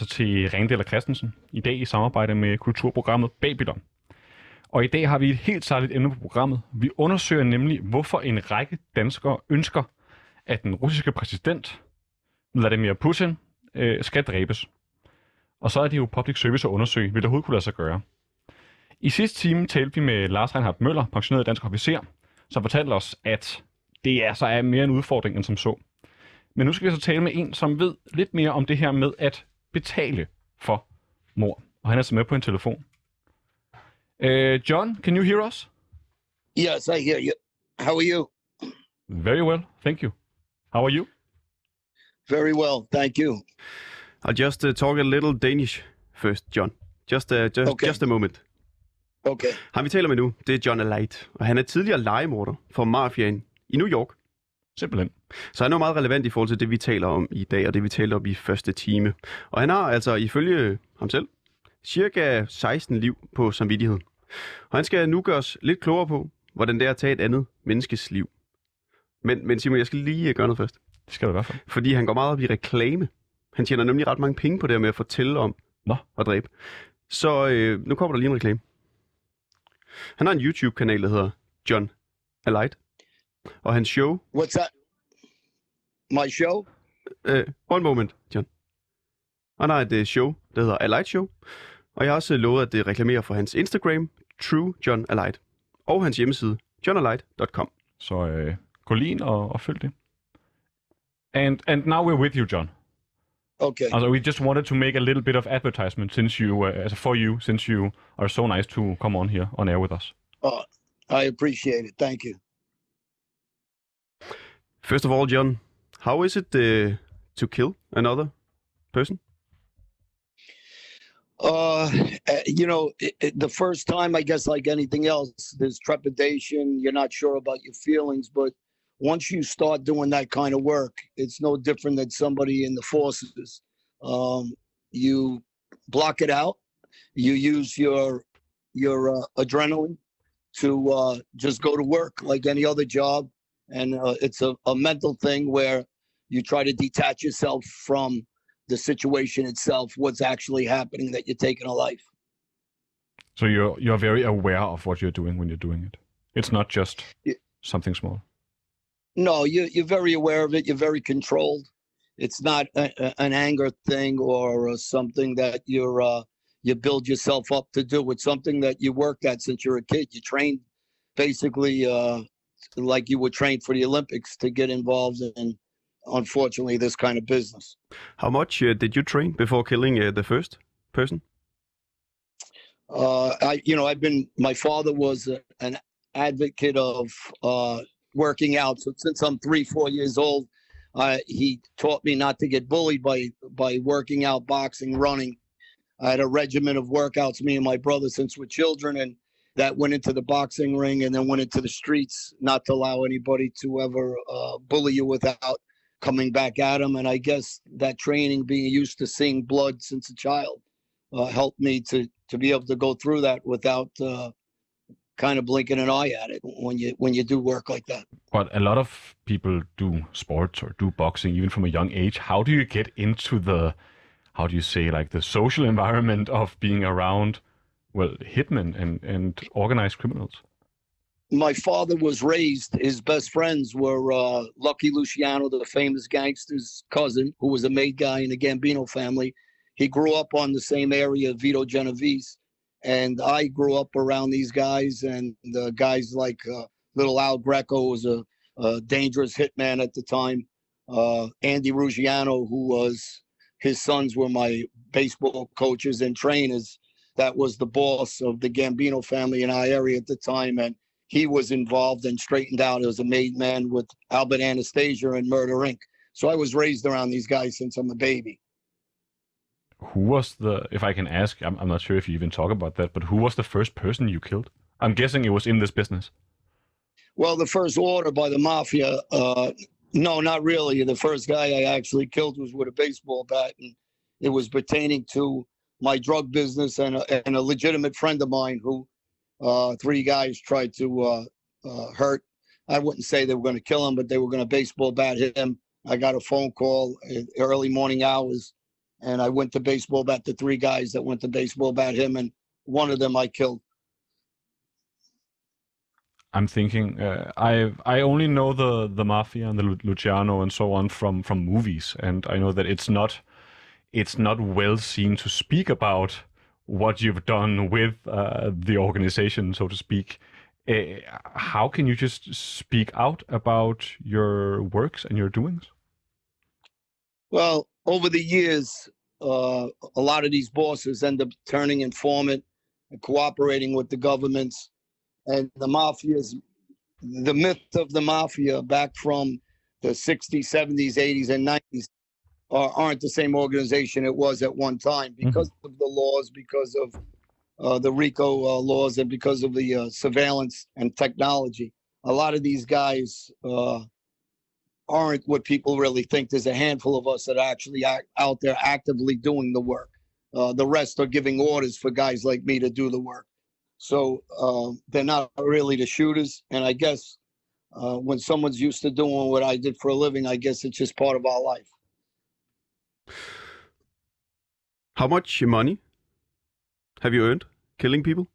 altså til Rendel og Christensen, i dag i samarbejde med kulturprogrammet Babylon. Og i dag har vi et helt særligt emne på programmet. Vi undersøger nemlig, hvorfor en række danskere ønsker, at den russiske præsident, Vladimir Putin, øh, skal dræbes. Og så er det jo public service at undersøge, vil det overhovedet kunne lade sig gøre. I sidste time talte vi med Lars Reinhardt Møller, pensioneret dansk officer, som fortalte os, at det altså er mere en udfordring end som så. Men nu skal vi så tale med en, som ved lidt mere om det her med at betale for mor. Og han er så med på en telefon. Uh, John, can you hear us? Yes, I hear you. How are you? Very well, thank you. How are you? Very well, thank you. I'll just uh, talk a little Danish first, John. Just, uh, just, Okay. just a moment. Okay. Han vi taler med nu, det er John Alight, og han er tidligere legemorder for mafiaen i New York. Simpelthen. Så han er jo meget relevant i forhold til det, vi taler om i dag, og det, vi talte om i første time. Og han har altså ifølge ham selv cirka 16 liv på samvittigheden. Og han skal nu gøre os lidt klogere på, hvordan det er at tage et andet menneskes liv. Men, men Simon, jeg skal lige øh, gøre noget først. Det skal du i hvert fald. Fordi han går meget op i reklame. Han tjener nemlig ret mange penge på det med at fortælle om Nå. at dræbe. Så øh, nu kommer der lige en reklame. Han har en YouTube-kanal, der hedder John Alight. Og hans show... What's that? My show? Øh, one moment, John. Han har et øh, show, der hedder Alight Show. Og jeg har også lovet at det reklamere for hans Instagram, True John Alight. Og hans hjemmeside, johnalight.com. Så øh, gå lige ind og, og følg det. And, and now we're with you, John. Okay. Also, we just wanted to make a little bit of advertisement since you, uh, for you, since you are so nice to come on here on air with us. Uh, I appreciate it. Thank you. First of all, John, how is it uh, to kill another person? Uh, uh, you know, it, it, the first time, I guess, like anything else, there's trepidation. You're not sure about your feelings, but once you start doing that kind of work, it's no different than somebody in the forces. Um, you block it out. You use your your uh, adrenaline to uh, just go to work like any other job, and uh, it's a, a mental thing where you try to detach yourself from the situation itself, what's actually happening that you're taking a life. So you're you're very aware of what you're doing when you're doing it. It's not just Yeah. something small. No, you, you're very aware of it. You're very controlled. It's not a, a- an anger thing or uh, something that you're uh, you build yourself up to do. It's something that you worked at since you're a kid. You trained basically uh, like you were trained for the Olympics to get involved in, unfortunately, this kind of business. How much uh, did you train before killing uh, the first person? uh, I, you know, I've been. My father was a, an advocate of uh, working out. So since I'm three, four years old, uh, he taught me not to get bullied by by working out, boxing, running. I had a regimen of workouts, me and my brother, since we're children, and that went into the boxing ring and then went into the streets, not to allow anybody to ever uh, bully you without coming back at them. And I guess that training, being used to seeing blood since a child, uh, helped me to to be able to go through that without uh, kind of blinking an eye at it when you when you do work like that. But a lot of people do sports or do boxing even from a young age. How do you get into the, how do you say, like the social environment of being around, well, hitmen and, and organized criminals? My father was raised. His best friends were uh, Lucky Luciano, the famous gangster's cousin, who was a made guy in the Gambino family. He grew up on the same area, Vito Genovese, and I grew up around these guys and the guys like uh, Little Al Greco was a, a dangerous hitman at the time. Uh, Andy Ruggiano, who was his sons were my baseball coaches and trainers. That was the boss of the Gambino family in our area at the time, and he was involved and straightened out as a made man with Albert Anastasia and Murder Inc. So I was raised around these guys since I'm a baby. Who was the, if I can ask, I'm, I'm not sure if you even talk about that, but who was the first person you killed? I'm guessing it was in this business. Well, the first order by the mafia, uh, no, not really. The first guy I actually killed was with a baseball bat, and it was pertaining to my drug business and a, and a legitimate friend of mine who uh, three guys tried to uh, uh, hurt. I wouldn't say they were going to kill him, but they were going to baseball bat him. I got a phone call early morning hours, and I went to baseball bat the three guys that went to baseball bat him, and one of them I killed. I'm thinking uh, I I only know the the mafia and the Luciano and so on from from movies, and I know that it's not it's not well seen to speak about what you've done with uh, the organization, so to speak. Uh, how can you just speak out about your works and your doings? Well, over the years, uh, a lot of these bosses end up turning informant and cooperating with the governments and the mafias. The myth of the mafia back from the 60s, 70s, 80s, and 90s are, aren't the same organization it was at one time because of the laws, because of uh, the RICO uh, laws, and because of the uh, surveillance and technology. A lot of these guys uh, aren't what people really think. There's a handful of us that are actually act, out there actively doing the work. Uh, the rest are giving orders for guys like me to do the work. So uh, they're not really the shooters. And I guess uh, when someone's used to doing what I did for a living, I guess it's just part of our life. How much money have you earned killing people?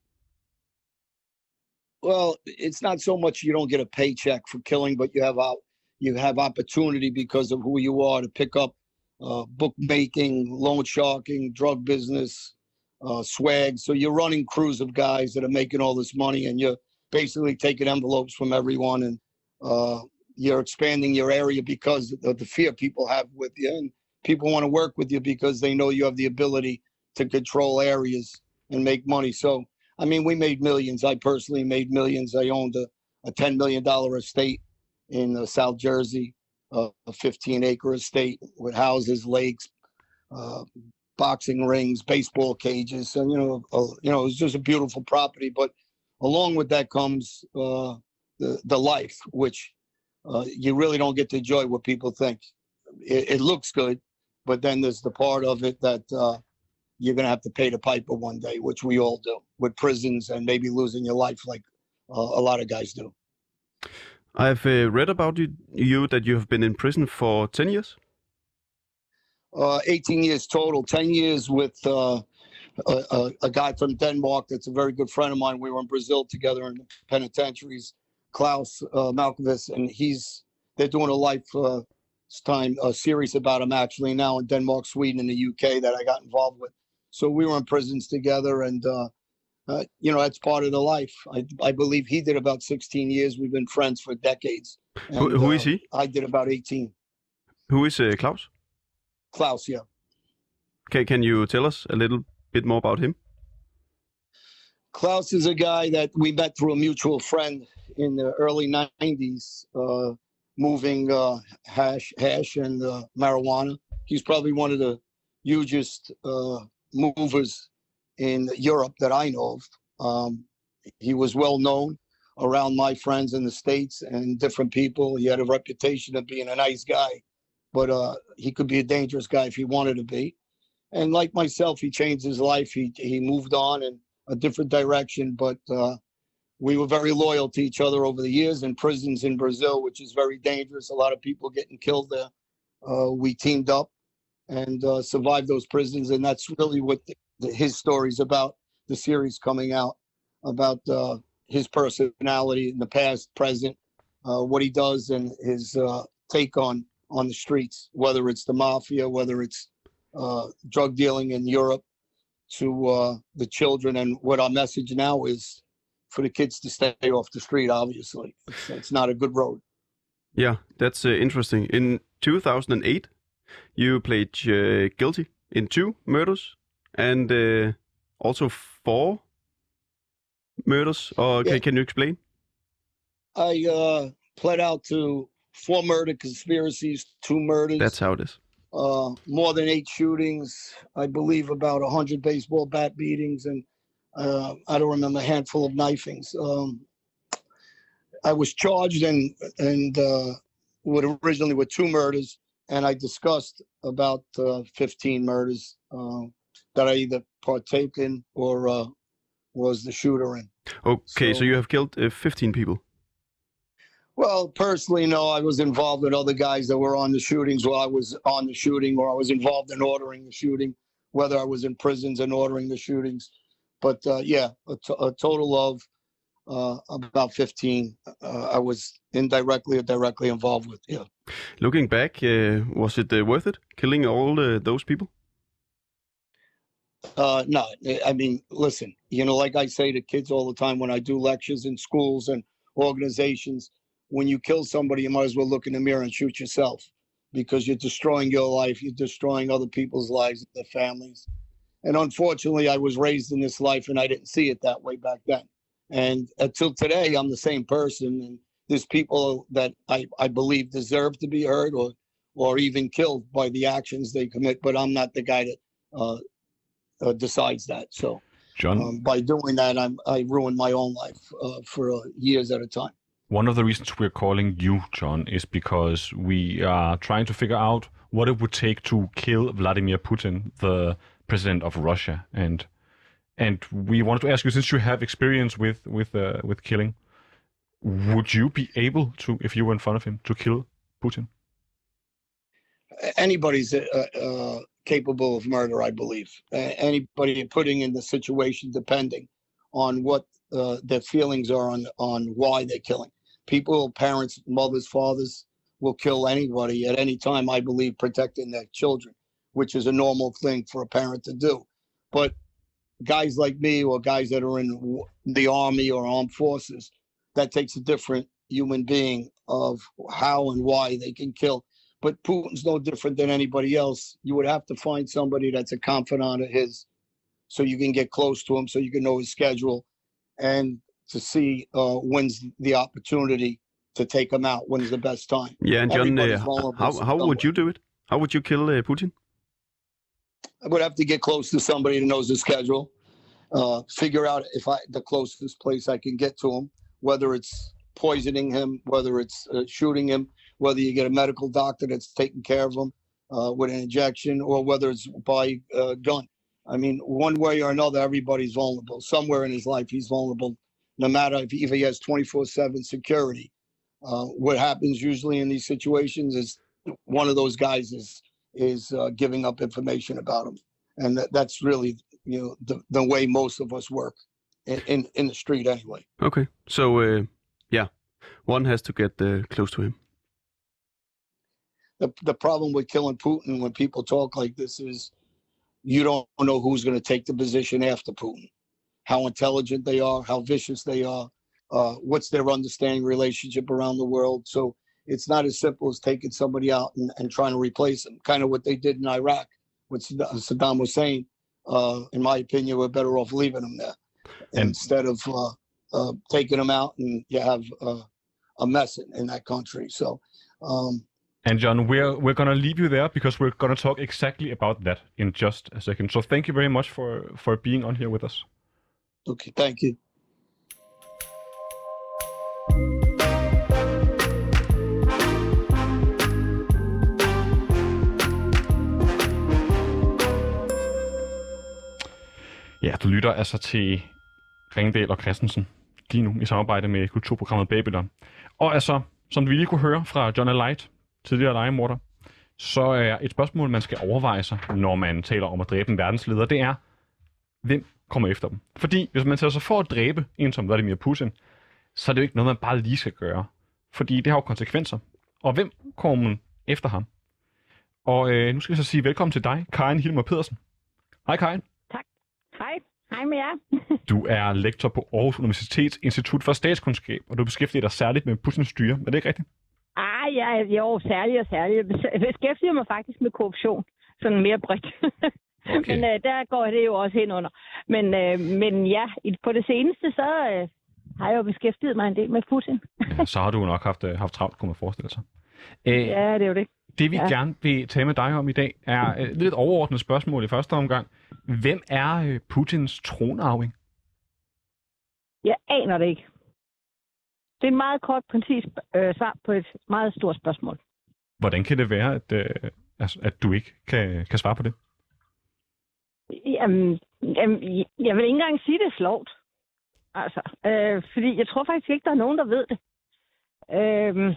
Well, it's not so much you don't get a paycheck for killing, but you have out you have opportunity because of who you are to pick up uh, bookmaking, loan sharking, drug business, uh, swag. So you're running crews of guys that are making all this money, and you're basically taking envelopes from everyone, and uh, you're expanding your area because of the fear people have with you, and people want to work with you because they know you have the ability to control areas and make money. So, I mean, we made millions. I personally made millions. I owned a, a $10 million estate in uh, South Jersey, uh, a 15 acre estate with houses, lakes, uh, boxing rings, baseball cages, So, you know, you know, it's just a beautiful property. But along with that comes uh, the the life, which uh, you really don't get to enjoy what people think. It, it looks good, but then there's the part of it that uh, you're going to have to pay the piper one day, which we all do with prisons and maybe losing your life like uh, a lot of guys do. I've uh, read about you, you that you have been in prison for 10 years. Uh, 18 years total, 10 years with uh, a, a, a guy from Denmark that's a very good friend of mine. We were in Brazil together in the penitentiaries, Klaus uh, Malkovich, and he's they're doing a life uh, time a series about him actually now in Denmark, Sweden, and the UK that I got involved with. So we were in prisons together, and uh, uh, you know that's part of the life. I, I believe he did about 16 years. We've been friends for decades. Who, And, who uh, is he? I did about 18. Who is uh, Klaus? Klaus, yeah. Okay, can you tell us a little bit more about him? Klaus is a guy that we met through a mutual friend in the early 90s, uh, moving uh, hash, hash and uh, marijuana. He's probably one of the hugest uh, movers in Europe that I know of. Um, he was well known around my friends in the States and different people. He had a reputation of being a nice guy, but uh, he could be a dangerous guy if he wanted to be. And like myself, he changed his life. He, he moved on in a different direction, but uh, we were very loyal to each other over the years in prisons in Brazil, which is very dangerous. A lot of people getting killed there. Uh, we teamed up and uh, survived those prisons, and that's really what the, the, his story's about. The series coming out about uh, his personality in the past, present, uh, what he does, and his uh, take on on the streets, whether it's the mafia, whether it's uh, drug dealing in Europe to the children. And what our message now is for the kids to stay off the street, obviously. It's, it's not a good road. Yeah, that's uh, interesting. In 2008, you played uh, guilty in two murders and uh, also four murders. Or Yeah. can, can you explain? I uh, pled out to four murder conspiracies, two murders. That's how it is. uh, more than eight shootings, I believe about hundred baseball bat beatings, and uh, I don't remember a handful of knifings. Um, I was charged and and uh, with originally with two murders, and I discussed about uh, 15 murders uh, that I either partake in or uh, was the shooter in. Okay, so, So- you have killed uh, 15 people. Well, personally, no. I was involved with other guys that were on the shootings while I was on the shooting, or I was involved in ordering the shooting, whether I was in prisons and ordering the shootings. But uh, yeah, a, t- a total of uh, about 15 uh, I was indirectly or directly involved with. Yeah. Looking back, uh, was it uh, worth it killing all uh, those people? Uh, no, I mean, listen, you know, like I say to kids all the time when I do lectures in schools and organizations, when you kill somebody, you might as well look in the mirror and shoot yourself because you're destroying your life, you're destroying other people's lives, their families. And unfortunately, I was raised in this life and I didn't see it that way back then. And until today, I'm the same person. And there's people that I, I believe deserve to be hurt or, or even killed by the actions they commit, but I'm not the guy that uh, uh, decides that. So John, um, by doing that, I'm, I ruined my own life uh, for uh, years at a time. one of the reasons we're calling you, John, is because we are trying to figure out what it would take to kill Vladimir Putin, the president of Russia, and and we wanted to ask you, since you have experience with with uh, with killing, would you be able to, if you were in front of him, to kill Putin? anybody's uh, uh, capable of murder, I believe. Anybody putting in the situation, depending on what uh, their feelings are on on why they're killing. People, parents, mothers, fathers will kill anybody at any time. I believe protecting their children, which is a normal thing for a parent to do. But guys like me, or guys that are in the army or armed forces, that takes a different human being of how and why they can kill but Putin's no different than anybody else. You would have to find somebody that's a confidant of his, so you can get close to him, so you can know his schedule, and to see uh, when's the opportunity to take him out. When's the best time? Yeah, and John, uh, how how would you do it? How would you kill uh, Putin? I would have to get close to somebody who knows the schedule. Uh, figure out if I the closest place I can get to him, whether it's poisoning him, whether it's uh, shooting him, whether you get a medical doctor that's taking care of him uh, with an injection, or whether it's by uh, gun. I mean, one way or another, everybody's vulnerable. Somewhere in his life, he's vulnerable, no matter if, if he has 24/7 security. Uh, what happens usually in these situations is one of those guys is is uh, giving up information about him, and that, that's really you know the, the way most of us work in, in in the street anyway. Okay, so uh, yeah, one has to get uh, close to him. The the problem with killing Putin when people talk like this is you don't know who's going to take the position after Putin, how intelligent they are, how vicious they are, uh, what's their understanding relationship around the world. So it's not as simple as taking somebody out and, and trying to replace them. Kind of what they did in Iraq with Saddam Hussein. Uh, in my opinion, we're better off leaving them there And- instead of uh, uh, taking them out and you have uh, a mess in, in that country. So. Um, And John, we're we're gonna leave you there because we're gonna talk exactly about that in just a second. So thank you very much for for being on here with us. okay, thank you. Ja, du lytter altså til Ringdal og Christensen lige nu i samarbejde med kulturprogrammet Babylon. Og altså, som vi lige kunne høre fra John Light, tidligere legemorder, så er et spørgsmål, man skal overveje sig, når man taler om at dræbe en verdensleder, det er, hvem kommer efter dem? Fordi hvis man tager sig for at dræbe en som Vladimir Putin, så er det jo ikke noget, man bare lige skal gøre. Fordi det har jo konsekvenser. Og hvem kommer man efter ham? Og øh, nu skal jeg så sige velkommen til dig, Karin Hilmer Pedersen. Hej Karin. Hej. Hej med jer. Du er lektor på Aarhus Universitets Institut for Statskundskab, og du beskæftiger dig særligt med Putins styre. Er det ikke rigtigt? Ah, ja, jo, særligt og særligt. Jeg bes- beskæftiger mig faktisk med korruption. Sådan mere bredt. Okay. men øh, der går det jo også hen under. Men, øh, men ja, på det seneste, så øh, har jeg jo beskæftiget mig en del med Putin. Ja, så har du nok haft, øh, haft travlt, kunne man forestille sig. Øh, Ja, det er jo det. Det vi ja. gerne vil tale med dig om i dag, er øh, lidt overordnet spørgsmål i første omgang. Hvem er øh, Putins tronarving? Jeg aner det ikke. Det er et meget kort, præcis øh, svar på et meget stort spørgsmål. Hvordan kan det være, at, øh, altså, at du ikke kan, kan svare på det? Jamen, jamen, jeg vil ikke engang sige, det er sjovt. Altså, øh, fordi jeg tror faktisk ikke, der er nogen, der ved det. Øhm,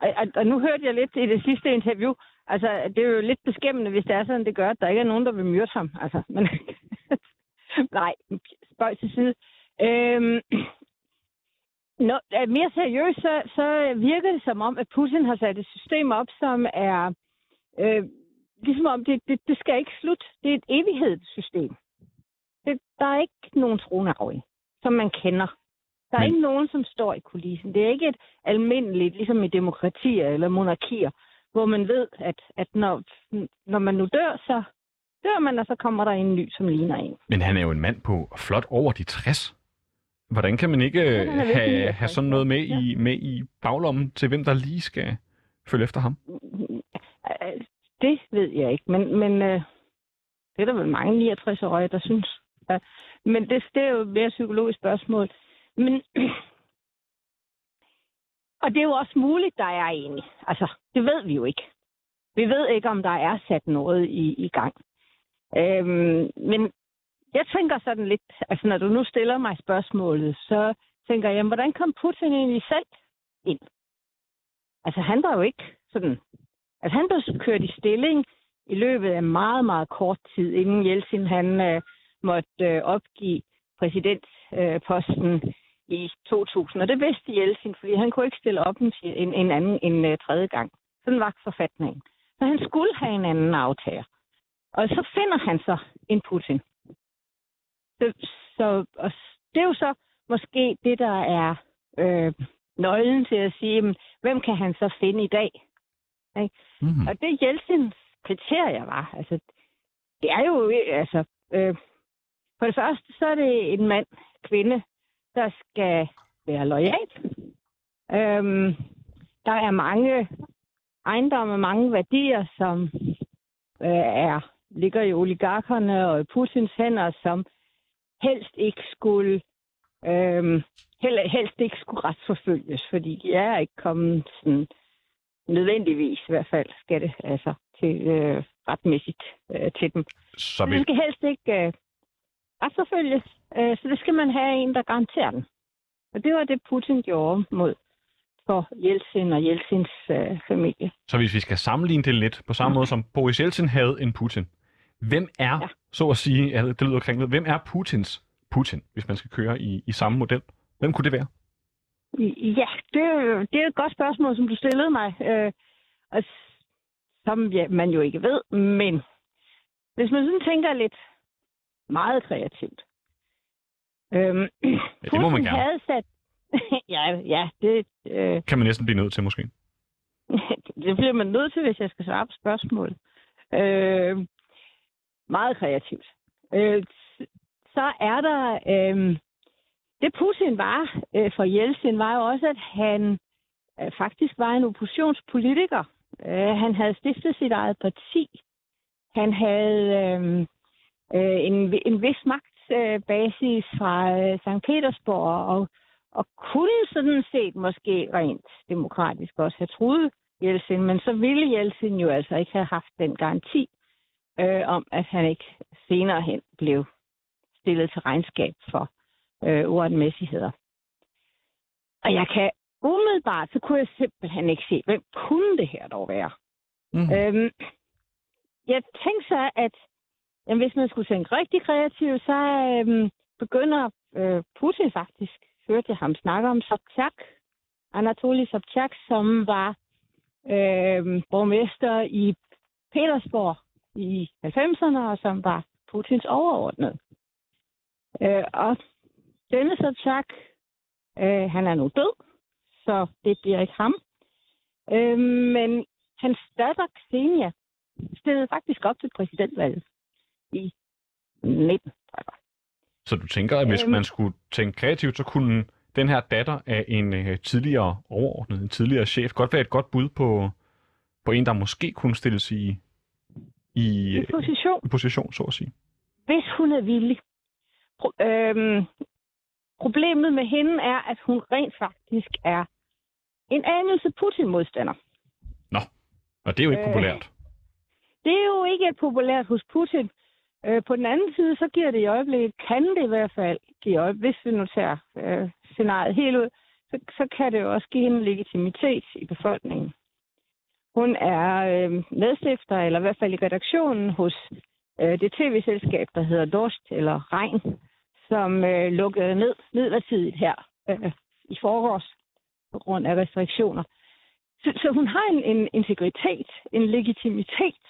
og, og, og nu hørte jeg lidt i det sidste interview, altså det er jo lidt beskæmmende, hvis det er sådan, det gør, at der ikke er nogen, der vil myrde ham. Altså, men, nej, spøj til side. Øhm, når, mere seriøst, så, så virker det som om, at Putin har sat et system op, som er øh, ligesom om, det, det, det skal ikke slutte. Det er et evighedssystem. Det, der er ikke nogen tronarving, som man kender. Der er Men... ikke nogen, som står i kulissen. Det er ikke et almindeligt, ligesom i demokratier eller monarkier, hvor man ved, at, at når, når man nu dør, så dør man, og så kommer der en ny, som ligner en. Men han er jo en mand på flot over de 60. Hvordan kan man ikke ja, have, have sådan noget med, ja. i, med i baglommen til, hvem der lige skal følge efter ham? Det ved jeg ikke, men, men øh, det er der vel mange 69-årige, der synes. Ja. Men det, det er jo et mere psykologisk spørgsmål. Men, og det er jo også muligt, der er enig. Altså, det ved vi jo ikke. Vi ved ikke, om der er sat noget i, i gang. Øhm, men jeg tænker sådan lidt, altså når du nu stiller mig spørgsmålet, så tænker jeg, hvordan kom Putin egentlig selv ind? Altså han var jo ikke sådan, altså han blev kørt i stilling i løbet af meget, meget kort tid, inden Jeltsin han øh, måtte øh, opgive præsidentposten øh, i 2000. Og det vidste Jeltsin, fordi han kunne ikke stille op en, en, en anden en uh, tredje gang. Sådan var forfatningen. Så han skulle have en anden aftager. Og så finder han så en Putin. Så, så og det er jo så måske det, der er øh, nøglen til at sige, jamen, hvem kan han så finde i dag? Ikke? Mm-hmm. Og det Jelsins kriterier var, altså, det er jo, altså, øh, for det første, så er det en mand, kvinde, der skal være lojal. Øhm, der er mange ejendomme, mange værdier, som øh, er ligger i oligarkerne og i Putins hænder, som helst ikke skulle øh, helst ikke skulle retsforfølges, fordi de er ikke kommet sådan nødvendigvis i hvert fald skal det altså til øh, retmæssigt øh, til dem. Så vi... Det skal helst ikke øh, retsforfølges, øh, så det skal man have en, der garanterer den. Og det var det, Putin gjorde mod for Jeltsin og Jeltsins øh, familie. Så hvis vi skal sammenligne det lidt på samme måde som Boris Jeltsin havde en Putin, hvem er, ja. så at sige, ja, det lyder kringlet, hvem er Putins Putin, hvis man skal køre i, i samme model? Hvem kunne det være? Ja, det, det er et godt spørgsmål, som du stillede mig, øh, og som ja, man jo ikke ved, men hvis man sådan tænker lidt meget kreativt. Øhm, ja, det må man gerne. Havde sat... ja, ja, det... Øh... Kan man næsten blive nødt til, måske? det bliver man nødt til, hvis jeg skal svare på spørgsmålet. Øh, meget kreativt. Øh, så er der... Øh, det Putin var øh, for Jeltsin, var jo også, at han øh, faktisk var en oppositionspolitiker. Øh, han havde stiftet sit eget parti. Han havde øh, øh, en, en vis magtbasis øh, fra øh, St. Petersborg, og, og kunne sådan set måske rent demokratisk også have troet Jeltsin, men så ville Jeltsin jo altså ikke have haft den garanti øh, om, at han ikke senere hen blev stillet til regnskab for øh, uretmæssigheder. Og jeg kan umiddelbart, så kunne jeg simpelthen ikke se, hvem kunne det her dog være? Mm. Øhm, jeg tænkte så, at jamen, hvis man skulle tænke rigtig kreativt, så øhm, begynder øh, Putin faktisk, hørte jeg ham snakke om Sobchak, Anatoly Sobchak, som var øh, borgmester i Petersborg i 90'erne, og som var Putins overordnede. Øh, og denne Sobchak, øh, han er nu død, så det bliver ikke ham. Øh, men hans datter Xenia stillede faktisk op til præsidentvalget i 19. Så du tænker, at hvis øhm, man skulle tænke kreativt, så kunne den her datter af en uh, tidligere overordnet, en tidligere chef, godt være et godt bud på, på en, der måske kunne stilles i, i, i position. i position, så at sige. Hvis hun er villig. Pro- øhm, problemet med hende er, at hun rent faktisk er en anelse Putin-modstander. Nå, og det er jo ikke øh, populært. Det er jo ikke populært hos Putin. Øh, på den anden side, så giver det i øjeblikket, kan det i hvert fald give øjeblik, hvis vi nu tager øh, scenariet helt ud, så, så kan det jo også give hende legitimitet i befolkningen. Hun er øh, medstifter, eller i hvert fald i redaktionen hos øh, det tv-selskab, der hedder Dorst eller Regn, som øh, lukkede ned midlertidigt her øh, i forårs på grund af restriktioner. Så, så hun har en, en integritet, en legitimitet,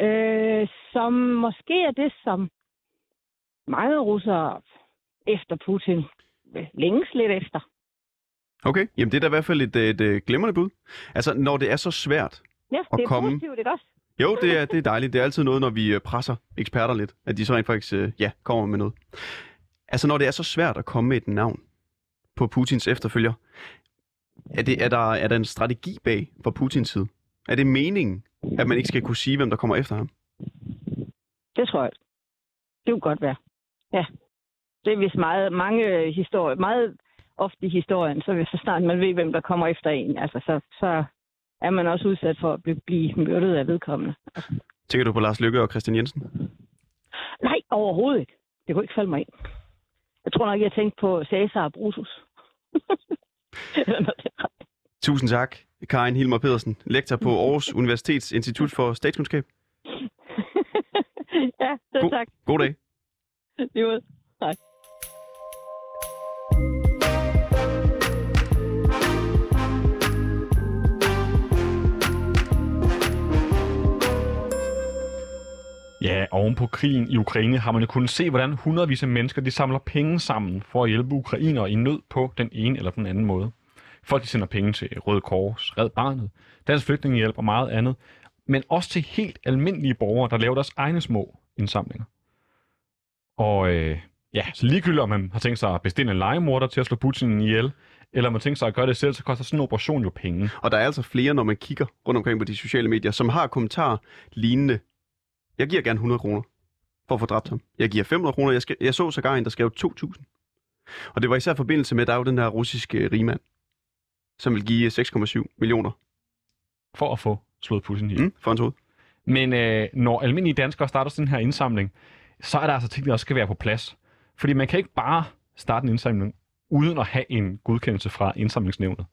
øh, som måske er det, som mange russere efter Putin længes lidt efter. Okay, jamen det er da i hvert fald et, et, et glimrende bud. Altså, når det er så svært Ja, at det er komme- positivt, ikke også? Jo, det er, det er dejligt. Det er altid noget, når vi øh, presser eksperter lidt, at de så rent faktisk øh, ja, kommer med noget. Altså, når det er så svært at komme med et navn på Putins efterfølger, er, det, er, der, er der en strategi bag fra Putins side? Er det meningen, at man ikke skal kunne sige, hvem der kommer efter ham? Det tror jeg. Det kunne godt være. Ja. Det er vist meget, mange historier, meget ofte i historien, så hvis så snart man ved, hvem der kommer efter en, altså, så, så er man også udsat for at blive, blive myrdet af vedkommende. Tænker du på Lars Lykke og Christian Jensen? Nej, overhovedet ikke. Det kunne ikke falde mig ind. Jeg tror nok, jeg tænkte på Cæsar og Brutus. Eller noget. Tusind tak, Karin Hilmer Pedersen, lektor på Aarhus Universitets Institut for Statskundskab. ja, så God- tak. God dag. Det var Hej. Ja, oven på krigen i Ukraine har man jo kunnet se, hvordan hundredvis af mennesker de samler penge sammen for at hjælpe ukrainere i nød på den ene eller den anden måde. Folk de sender penge til Røde Kors, Red Barnet, Dansk Flygtningehjælp og meget andet. Men også til helt almindelige borgere, der laver deres egne små indsamlinger. Og øh, ja, så ligegyldigt om man har tænkt sig at bestille en legemorder til at slå Putin ihjel, eller man tænker sig at gøre det selv, så koster sådan en operation jo penge. Og der er altså flere, når man kigger rundt omkring på de sociale medier, som har kommentarer lignende. Jeg giver gerne 100 kroner for at få dræbt ham. Jeg giver 500 kroner. Jeg, skal, jeg så sågar en, der skrev 2.000. Og det var især i forbindelse med, at der er jo den her russiske rigmand, som vil give 6,7 millioner For at få slået Putin ihjel. mm, for hans hoved. Men øh, når almindelige danskere starter sådan her indsamling, så er der altså ting, der også skal være på plads. Fordi man kan ikke bare starte en indsamling, uden at have en godkendelse fra indsamlingsnævnet.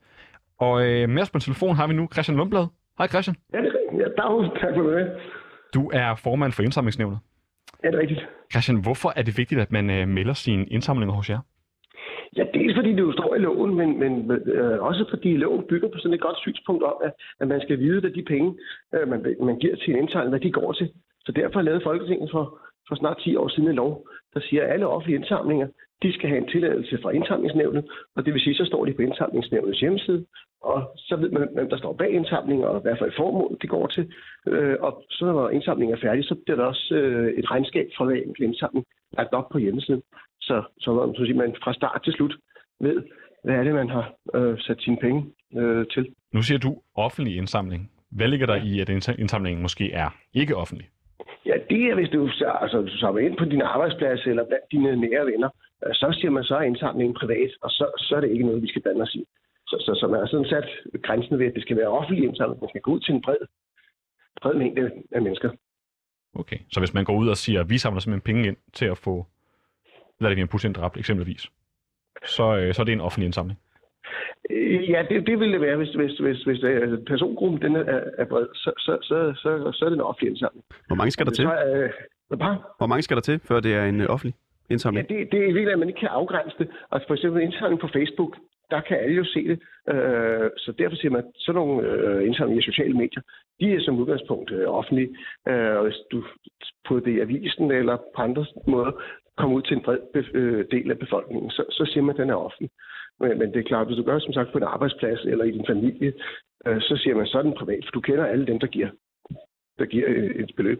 Og øh, med os på telefon har vi nu Christian Lundblad. Hej Christian. Ja, det er rigtigt. Ja, dag. Tak for det. Du er formand for indsamlingsnævnet. Ja, det er rigtigt. Christian, hvorfor er det vigtigt, at man øh, melder sine indsamlinger hos jer? Ja, dels fordi det jo står i loven, men, men øh, også fordi loven bygger på sådan et godt synspunkt om, at, at man skal vide, hvad de penge, øh, man, man giver til en indsamling, hvad de går til. Så derfor lavede Folketinget for, for snart 10 år siden en lov, der siger, at alle offentlige indsamlinger, de skal have en tilladelse fra indsamlingsnævnet, og det vil sige, så står de på indsamlingsnævnets hjemmeside, og så ved man, hvem der står bag indsamlingen, og hvad for et formål det går til. Øh, og så når indsamlingen er færdig, så bliver der også øh, et regnskab fra hver enkelt indsamling lagt op på hjemmesiden. Så, så, man, så siger man fra start til slut ved, hvad er det, man har øh, sat sine penge øh, til. Nu siger du offentlig indsamling. Hvad ligger der i, at indsa- indsamlingen måske er ikke offentlig? Ja, det er, hvis du, så- altså, samler ind på din arbejdsplads eller blandt dine nære venner, øh, så siger man så er indsamlingen privat, og så, så er det ikke noget, vi skal blande os i. Så, så, så man har sådan sat grænsen ved, at det skal være offentlig indsamling. Man skal gå ud til en bred, bred mængde af mennesker. Okay, så hvis man går ud og siger, at vi samler simpelthen penge ind til at få Vladimir Putin dræbt eksempelvis, så, øh, så er det en offentlig indsamling. Ja, det, det vil det være, hvis, hvis, hvis, hvis øh, persongruppen den er, er bred, så, så, så, så, så er det en offentlig indsamling. Hvor mange skal der til? Så, øh? Hvor mange skal der til, før det er en øh, offentlig Ja, indsamling? det, det er virkelig, at man ikke kan afgrænse det. Altså for eksempel indsamling på Facebook, der kan alle jo se det. Øh, så derfor siger man, at sådan nogle øh, indsamlinger i sociale medier, de er som udgangspunkt øh, offentlige. Øh, og hvis du på det i avisen eller på andre måder kommer ud til en bred øh, del af befolkningen, så, så siger man, at den er offentlig. Men, men det er klart, hvis du gør som sagt på en arbejdsplads eller i din familie, øh, så siger man, så er den privat, for du kender alle dem, der giver, der giver øh, et beløb.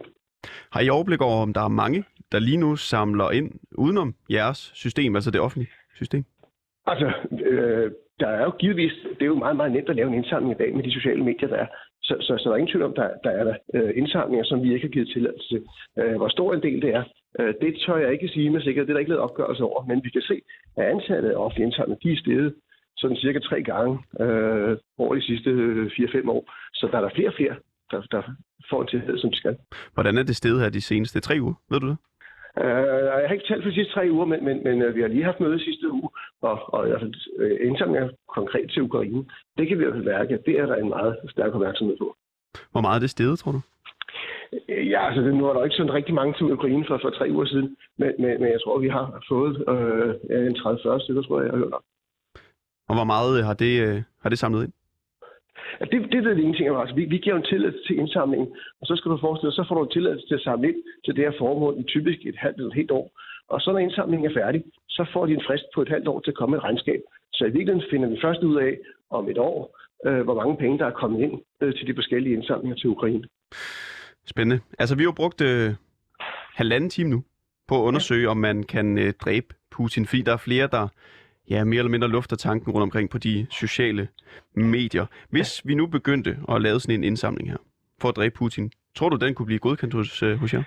Har I overblik over, om der er mange, der lige nu samler ind udenom jeres system, altså det offentlige system? Altså, øh, der er jo givetvis, det er jo meget, meget nemt at lave en indsamling i dag med de sociale medier, der er. Så, så, så der er ingen tvivl om, der, der er der øh, indsamlinger, som vi ikke har givet tilladelse til. Øh, hvor stor en del det er, øh, det tør jeg ikke sige med sikkerhed. Det er der ikke lavet opgørelse over. Men vi kan se, at antallet af offentlige indsamlinger, de er steget sådan cirka tre gange øh, over de sidste øh, 4-5 år. Så der er der flere og flere, der, der får en tilladelse, som de skal. Hvordan er det sted her de seneste tre uger? Ved du det? Uh, jeg har ikke talt for de sidste tre uger, men, men, men uh, vi har lige haft møde sidste uge, og, og i hvert fald øh, indsamlinger konkret til Ukraine, det kan vi i hvert fald mærke, at det er der en meget stærk opmærksomhed på. Hvor meget er det steget, tror du? Øh, Ja, altså det, nu er der ikke sådan rigtig mange til Ukraine for, for tre uger siden, men, men, men jeg tror, vi har fået øh, en 30-40 stykker, tror jeg, jeg hørt om. Og hvor meget øh, har det, øh, har det samlet ind? Ja, det, det er det ene ting. Altså, vi, vi giver en tilladelse til indsamlingen, og så skal du forestille dig, så får du en tilladelse til at samle ind til det her formål i typisk et halvt eller et helt år. Og så når indsamlingen er færdig, så får de en frist på et halvt år til at komme et regnskab. Så i virkeligheden finder vi først ud af om et år, øh, hvor mange penge, der er kommet ind øh, til de forskellige indsamlinger til Ukraine. Spændende. Altså, vi har jo brugt øh, halvanden time nu på at undersøge, ja. om man kan øh, dræbe Putin, fordi der er flere, der ja, mere eller mindre lufter tanken rundt omkring på de sociale medier. Hvis ja. vi nu begyndte at lave sådan en indsamling her for at dræbe Putin, tror du, den kunne blive godkendt hos, øh, hos jer?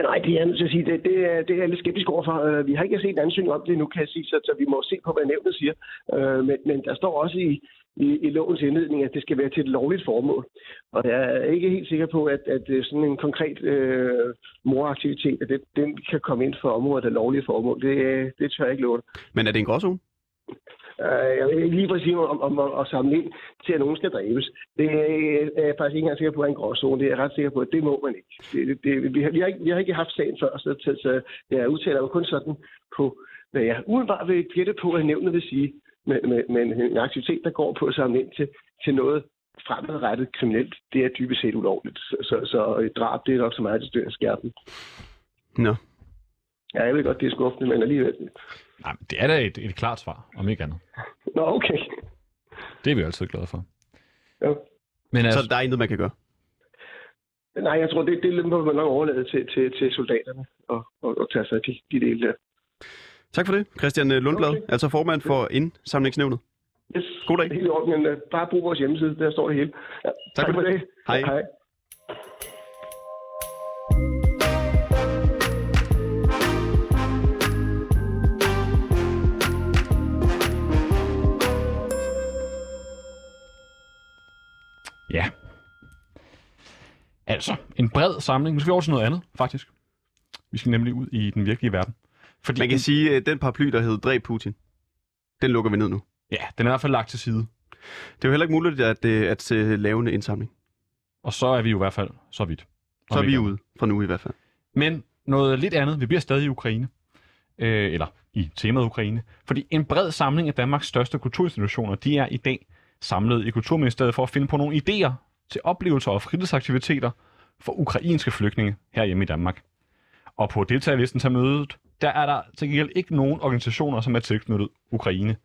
Nej, det er jeg nødt til at sige. Det, det, er, det er jeg lidt skeptisk overfor. Øh, vi har ikke set en ansøgning om det nu, kan jeg sige, så, så vi må se på, hvad nævnet siger. Øh, men, men der står også i, i, i lovens indledning, at det skal være til et lovligt formål. Og jeg er ikke helt sikker på, at, at øh, sådan en konkret øh, moraktivitet, at det, den kan komme ind for området af lovlige formål. Det, det tør jeg ikke love. Men er det en gråzone? Øh, Jeg vil ikke lige præcis om, om, om at samle ind til, at nogen skal dræbes. Det er jeg faktisk ikke engang sikker på, at en gråzone. Det er jeg ret sikker på, at det må man ikke. Det, det, vi, har, vi, har ikke vi har ikke haft sagen før, så, så, så jeg udtaler jo kun sådan på, hvad jeg umiddelbart vil gætte på, at nævnet vil sige, men, men, men en aktivitet, der går på at samle ind til, til noget fremadrettet kriminelt, det er dybest set ulovligt. Så, så, så drab, det er nok så meget, det styrer skærpen. Nå. Ja, jeg ved godt, det er skuffende, men alligevel. Nej, men det er da et, et klart svar, om ikke andet. Nå, okay. Det er vi jo altid glade for. Ja. Men altså, Så der er intet, man kan gøre? Nej, jeg tror, det, det må man nok overlade til, til, til soldaterne og, og, og tage sig af de, de dele der. Tak for det, Christian Lundblad, okay. Altså formand for Indsamlingsnævnet. Yes. God dag. Det er helt i orden, men uh, bare brug vores hjemmeside, der står det hele. Ja, Tak for det. det. Hej. Hej. Altså, en bred samling. Nu skal vi over til noget andet, faktisk. Vi skal nemlig ud i den virkelige verden. Fordi Man kan sige, at den paraply, der hedder Dræb Putin, den lukker vi ned nu. Ja, den er i hvert fald lagt til side. Det er jo heller ikke muligt at, øh, at øh, lave en indsamling. Og så er vi jo i hvert fald så vidt. Så er vi ude, fra nu i hvert fald. Men noget lidt andet. Vi bliver stadig i Ukraine. Øh, eller i temaet Ukraine. Fordi en bred samling af Danmarks største kulturinstitutioner, de er i dag samlet i Kulturministeriet for at finde på nogle idéer til oplevelser og fritidsaktiviteter for ukrainske flygtninge herhjemme i Danmark. Og på deltagerlisten til mødet, der er der til gengæld ikke nogen organisationer, som er tilknyttet Ukraine.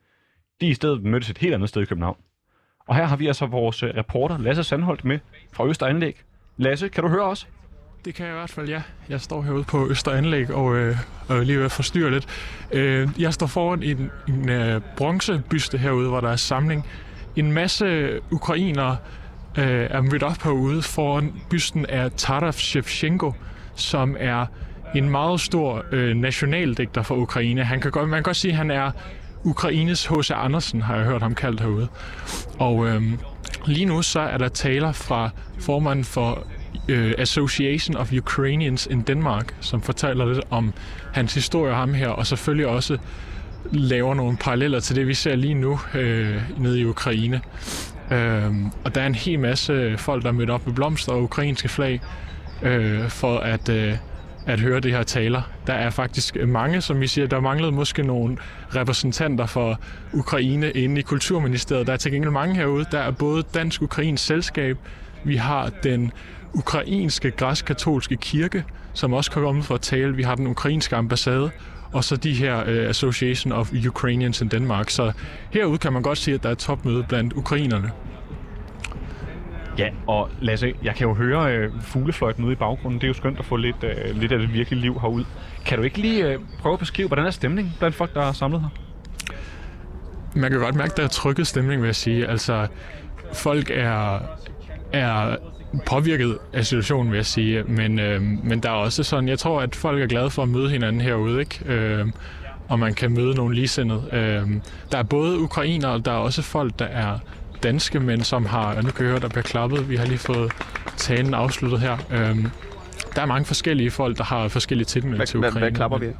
De er i stedet mødtes et helt andet sted i København. Og her har vi altså vores øh, reporter Lasse Sandholt med fra Østeranlæg. Lasse, kan du høre os? Det kan jeg i hvert fald, ja. Jeg står herude på Østeranlæg og, øh, og er lige ved at forstyrre lidt. Øh, jeg står foran en, en øh, bronzebyste herude, hvor der er samling. En masse ukrainere øh, er mødt op herude foran bysten af Taras Shevchenko, som er en meget stor øh, nationaldigter for Ukraine. Han kan godt, man kan godt sige, at han er Ukraines H.C. Andersen, har jeg hørt ham kaldt herude. Og øh, lige nu så er der taler fra formanden for øh, Association of Ukrainians in Denmark, som fortæller lidt om hans historie ham her, og selvfølgelig også laver nogle paralleller til det, vi ser lige nu øh, nede i Ukraine. Øh, og der er en hel masse folk, der er mødt op med blomster og ukrainske flag, øh, for at, øh, at høre det her taler. Der er faktisk mange, som vi siger, der manglede måske nogle repræsentanter for Ukraine inde i Kulturministeriet. Der er til gengæld mange herude. Der er både Dansk-Ukrainsk Selskab, vi har den ukrainske græsk-katolske kirke, som også kan komme for at tale. Vi har den ukrainske ambassade, og så de her uh, Association of Ukrainians in Denmark. Så herude kan man godt sige, at der er et topmøde blandt ukrainerne. Ja, og Lasse, jeg kan jo høre øh, fuglefløjten ude i baggrunden. Det er jo skønt at få lidt, øh, lidt af det virkelige liv herud. Kan du ikke lige øh, prøve at beskrive, hvordan er stemningen blandt folk, der er samlet her? Man kan godt mærke, at der er trykket stemning, vil jeg sige. Altså, folk er, er påvirket af situationen, vil jeg sige. Men, øh, men der er også sådan, jeg tror, at folk er glade for at møde hinanden herude, ikke? Øh, og man kan møde nogle ligesindede. Øh, der er både ukrainere, og der er også folk, der er danske, men som har, og nu kan jeg høre, der bliver klappet, vi har lige fået talen afsluttet her. Øh, der er mange forskellige folk, der har forskellige tilmelding til Ukraine. hvad klapper vi af?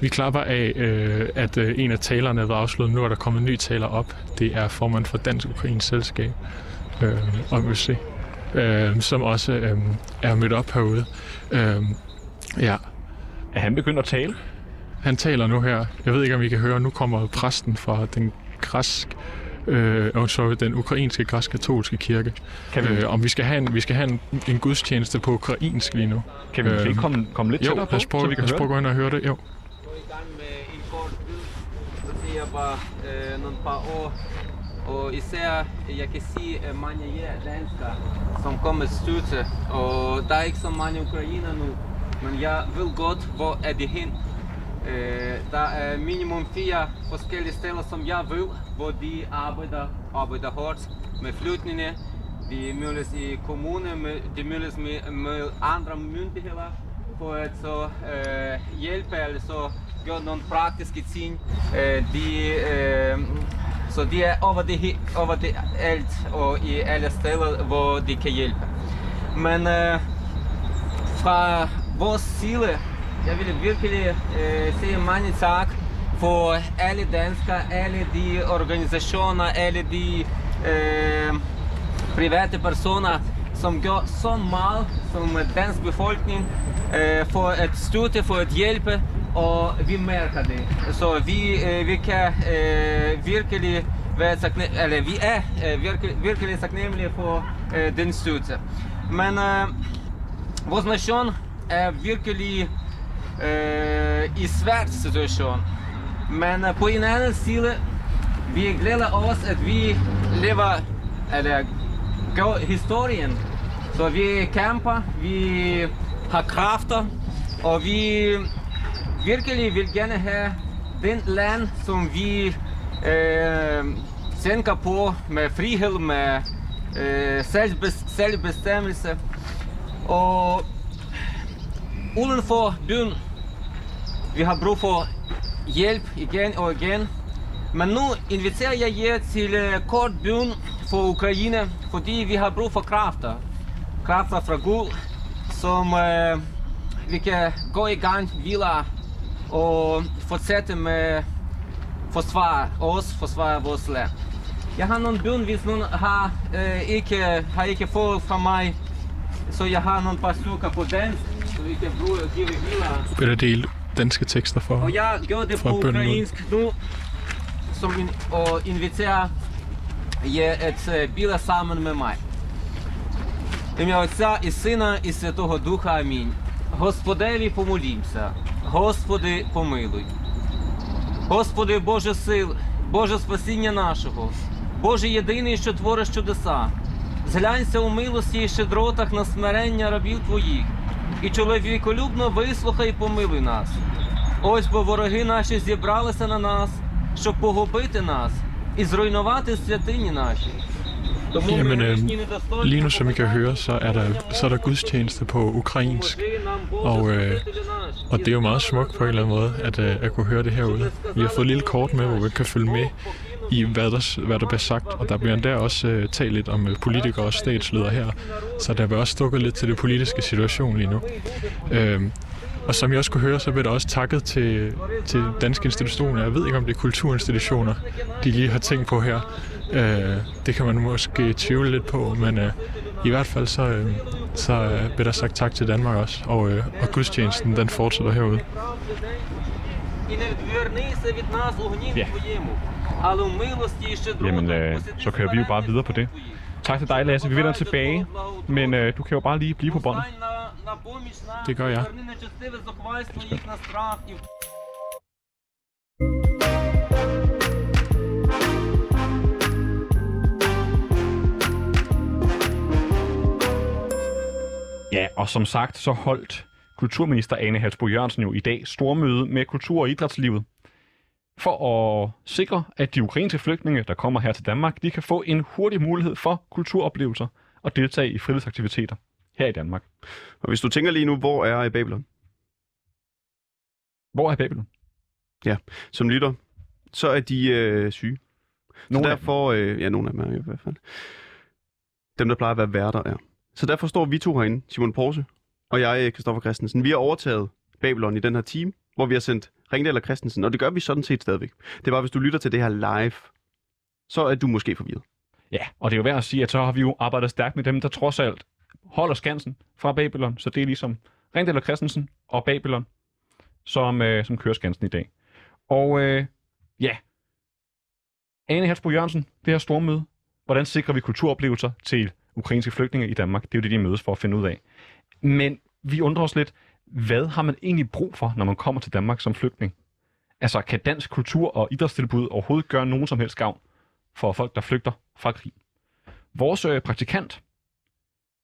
Vi klapper af, øh, at øh, en af talerne var afsluttet. Nu er der kommet en ny taler op. Det er formand for Dansk Ukrainsk Selskab, øh, OMC, øh, som også øh, er mødt op herude. Øh, ja, Er han begyndt at tale? han taler nu her. Jeg ved ikke, om I kan høre. Nu kommer præsten fra den græsk, øh, oh, sorry, den ukrainske græsk-katolske kirke. Kan vi, Øh, om vi skal have, en, vi skal have en, en gudstjeneste på ukrainsk lige nu. kan vi måske øhm, komme, komme lidt Jo, tættere på, prøve, så vi kan kan prøve at høre gå ind og høre det. Jo. Og især, jeg kan sige, at eh, mange er danskere, som kommer støtte. Og der er ikke så mange ukrainer nu, men jeg ved godt, hvor er de hen. Øh, der er minimum fire forskellige steder, som jeg ved, hvor de arbejder, arbejder hårdt med flygtninge. De mødes i kommune, de mødes med, med andre myndigheder for at så øh, hjælpe eller så gøre nogle praktiske ting. Øh, de, øh, så de er over det, over det alt og i alle steder, hvor de kan hjælpe. Men øh, fra vores side, jeg vil virkelig øh, sige mange tak for alle danskere, alle de organisationer, alle de øh, private personer, som gør så meget som dansk befolkning øh, for at støtte, for at hjælpe, og vi mærker det. Så vi, øh, vi kan øh, virkelig være takne- eller vi er øh, virkelig, virkelig taknemmelige for øh, den støtte. Men øh, vores nation er virkelig øh, i svær situation. Men øh, på en anden side, vi glæder os, at vi lever, eller historien. Så vi kæmper, vi har kræfter, og vi virkelig vil gerne have den land, som vi øh, tænker på med frihed, med øh, selvbes- selvbestemmelse. Og uden for byen, vi har brug for hjælp igen og igen. Men nu inviterer jeg jer til øh, kort byen for Ukraine, fordi vi har brug for kræfter. Kræfter fra Gud, som øh, vi kan gå i gang, hvile og fortsætte med forsvare os, forsvare vores land. Jeg har nogle byen, hvis nogen har, øh, ikke, har ikke fået fra mig, så jeg har nogle par stykker på dansk, så vi kan bruge give hvile. Eller dele danske tekster for. Og jeg gør det på ukrainsk nu, som in, og inviterer jer at øh, біле mig. В Ім'я Отця і Сина і Святого Духа. Амінь. Господеві помолімся. Господи, помилуй. Господи, Боже сил, Боже спасіння нашого, Боже єдиний, що твориш чудеса. Зглянься у милості і щедротах на смирення рабів Твоїх, і чоловіколюбно вислухай і помилуй нас. Ось бо вороги наші зібралися на нас, щоб погубити нас і зруйнувати святині наші. Тому ми Jamen, øh, грішні недостойні lige nu, som I kan помилуй høre, så er der, så er der gudstjeneste på ukrainsk. Поможи нам, Боже, Og, øh, Спасителю наш, Og det er jo meget smukt på en eller anden måde, at, øh, at kunne høre det herude. Vi har fået et lille kort med, hvor vi kan følge med i, hvad der, hvad der bliver sagt. Og der bliver endda også øh, talt lidt om øh, politikere og statsledere her. Så der bliver også stukket lidt til det politiske situation lige nu. Øhm, og som jeg også kunne høre, så blev der også takket til, til danske institutioner. Jeg ved ikke, om det er kulturinstitutioner, de lige har tænkt på her. Øh, det kan man måske tvivle lidt på, men øh, i hvert fald så, øh, så øh, bliver der sagt tak til Danmark også. Og, øh, og gudstjenesten, den fortsætter herude. Ja. Jamen, øh, så kører vi jo bare videre på det. Tak til dig, Lasse. Vi vender tilbage, men du kan jo bare lige blive på bånd Постань на, на поміч нам, Det gør jeg. Верни нечестиве зухвальство їх на страх і Ja, og som sagt, så holdt kulturminister Ane Halsbo Jørgensen jo i dag stormøde med kultur- og idrætslivet for at sikre, at de ukrainske flygtninge, der kommer her til Danmark, de kan få en hurtig mulighed for kulturoplevelser og deltage i fritidsaktiviteter her i Danmark. Og hvis du tænker lige nu, hvor er Babylon Hvor er Babylon? som lytter, så er de øh, syge. Så Nogle af dem. derfor, øh, ja, nogle af dem er i hvert fald. Dem, der plejer at være værter, er. Så derfor står vi to herinde, Simon Porse og jeg, Kristoffer Christensen. Vi har overtaget Babylon i den her time, hvor vi har sendt Ringdal og Christensen, og det gør vi sådan set stadigvæk. Det var, hvis du lytter til det her live, så er du måske forvirret. Ja, og det er jo værd at sige, at så har vi jo arbejdet stærkt med dem, der trods alt holder skansen fra Babylon. Så det er ligesom Ringdal og Christensen og Babylon, som, øh, som kører skansen i dag. Og øh, ja, Ane Halsbro Jørgensen, det her stormøde, hvordan sikrer vi kulturoplevelser til ukrainske flygtninge i Danmark? Det er jo det, de mødes for at finde ud af. Men vi undrer os lidt, hvad har man egentlig brug for, når man kommer til Danmark som flygtning? Altså, kan dansk kultur og idrætstilbud overhovedet gøre nogen som helst gavn for folk, der flygter fra krig? Vores øh, praktikant,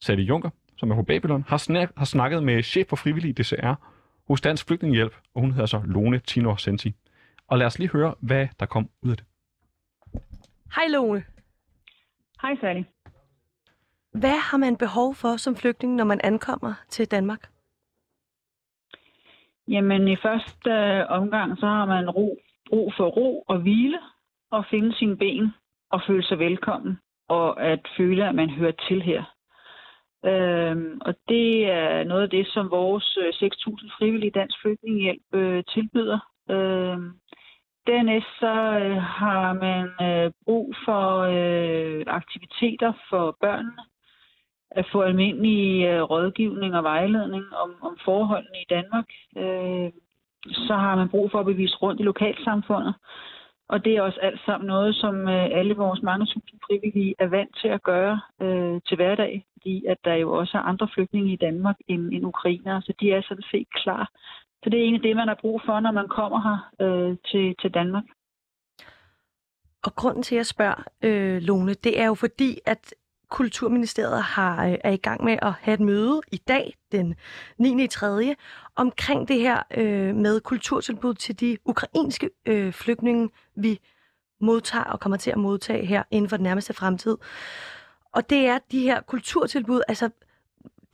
Sally Junker, som er på Babylon, har, snak- har snakket med chef for frivillige DCR hos Dansk Flygtningehjælp, og hun hedder så Lone Tino Senti. Og lad os lige høre, hvad der kom ud af det. Hej Lone. Hej Sally. Hvad har man behov for som flygtning, når man ankommer til Danmark? Jamen i første øh, omgang, så har man ro, brug for ro og hvile og finde sine ben og føle sig velkommen og at føle, at man hører til her. Øhm, og det er noget af det, som vores øh, 6.000 frivillige dansk flygtningehjælp øh, tilbyder. Øhm, dernæst så øh, har man øh, brug for øh, aktiviteter for børnene, at få almindelig øh, rådgivning og vejledning om, om forholdene i Danmark. Øh, så har man brug for at bevise rundt i lokalsamfundet. Og det er også alt sammen noget, som øh, alle vores mange tusind frivillige er vant til at gøre øh, til hverdag, fordi at der jo også er andre flygtninge i Danmark end, end ukrainere, så de er sådan set klar. Så det er egentlig det, man har brug for, når man kommer her øh, til, til Danmark. Og grunden til, at jeg spørger, øh, Lone, det er jo fordi, at Kulturministeriet har, øh, er i gang med at have et møde i dag, den 9. 3. omkring det her øh, med kulturtilbud til de ukrainske øh, flygtninge, vi modtager og kommer til at modtage her inden for den nærmeste fremtid. Og det er de her kulturtilbud, altså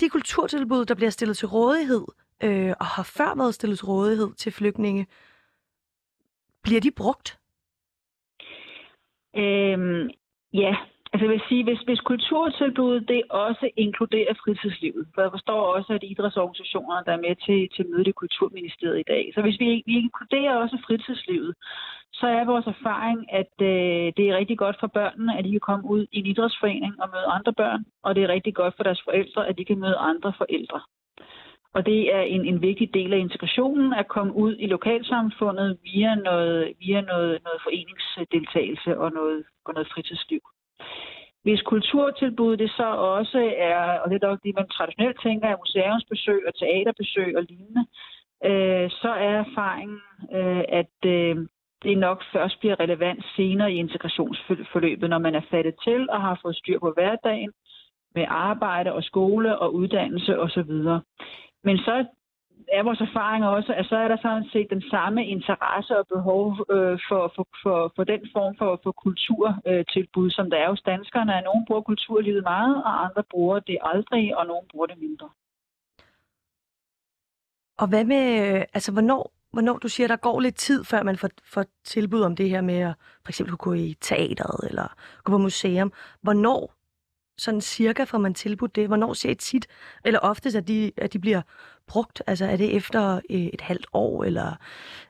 de kulturtilbud, der bliver stillet til rådighed, øh, og har før været stillet til rådighed til flygtninge, bliver de brugt? Øhm, ja, Altså jeg vil sige, hvis, hvis kulturtilbuddet det også inkluderer fritidslivet, for jeg forstår også, at idrætsorganisationerne, der er med til, til møde i Kulturministeriet i dag, så hvis vi, vi inkluderer også fritidslivet, så er vores erfaring, at øh, det er rigtig godt for børnene, at de kan komme ud i en idrætsforening og møde andre børn, og det er rigtig godt for deres forældre, at de kan møde andre forældre. Og det er en, en vigtig del af integrationen at komme ud i lokalsamfundet via noget, via noget, noget foreningsdeltagelse og noget, og noget fritidsliv. Hvis kulturtilbuddet det så også er, og det er nok det, man traditionelt tænker, er museumsbesøg og teaterbesøg og lignende, øh, så er erfaringen, øh, at øh, det nok først bliver relevant senere i integrationsforløbet, når man er fattet til og har fået styr på hverdagen med arbejde og skole og uddannelse osv. Men så er vores erfaring også, at så er der sådan set den samme interesse og behov øh, for, for, for, for den form for, for kulturtilbud, øh, som der er hos danskerne. Nogle bruger kulturlivet meget, og andre bruger det aldrig, og nogle bruger det mindre. Og hvad med, altså hvornår, hvornår du siger, der går lidt tid, før man får, får tilbud om det her med at for eksempel kunne gå i teateret eller gå på museum. Hvornår sådan cirka får man tilbudt det? Hvornår ser I tit, eller oftest, at de, at de bliver brugt? Altså er det efter øh, et halvt år, eller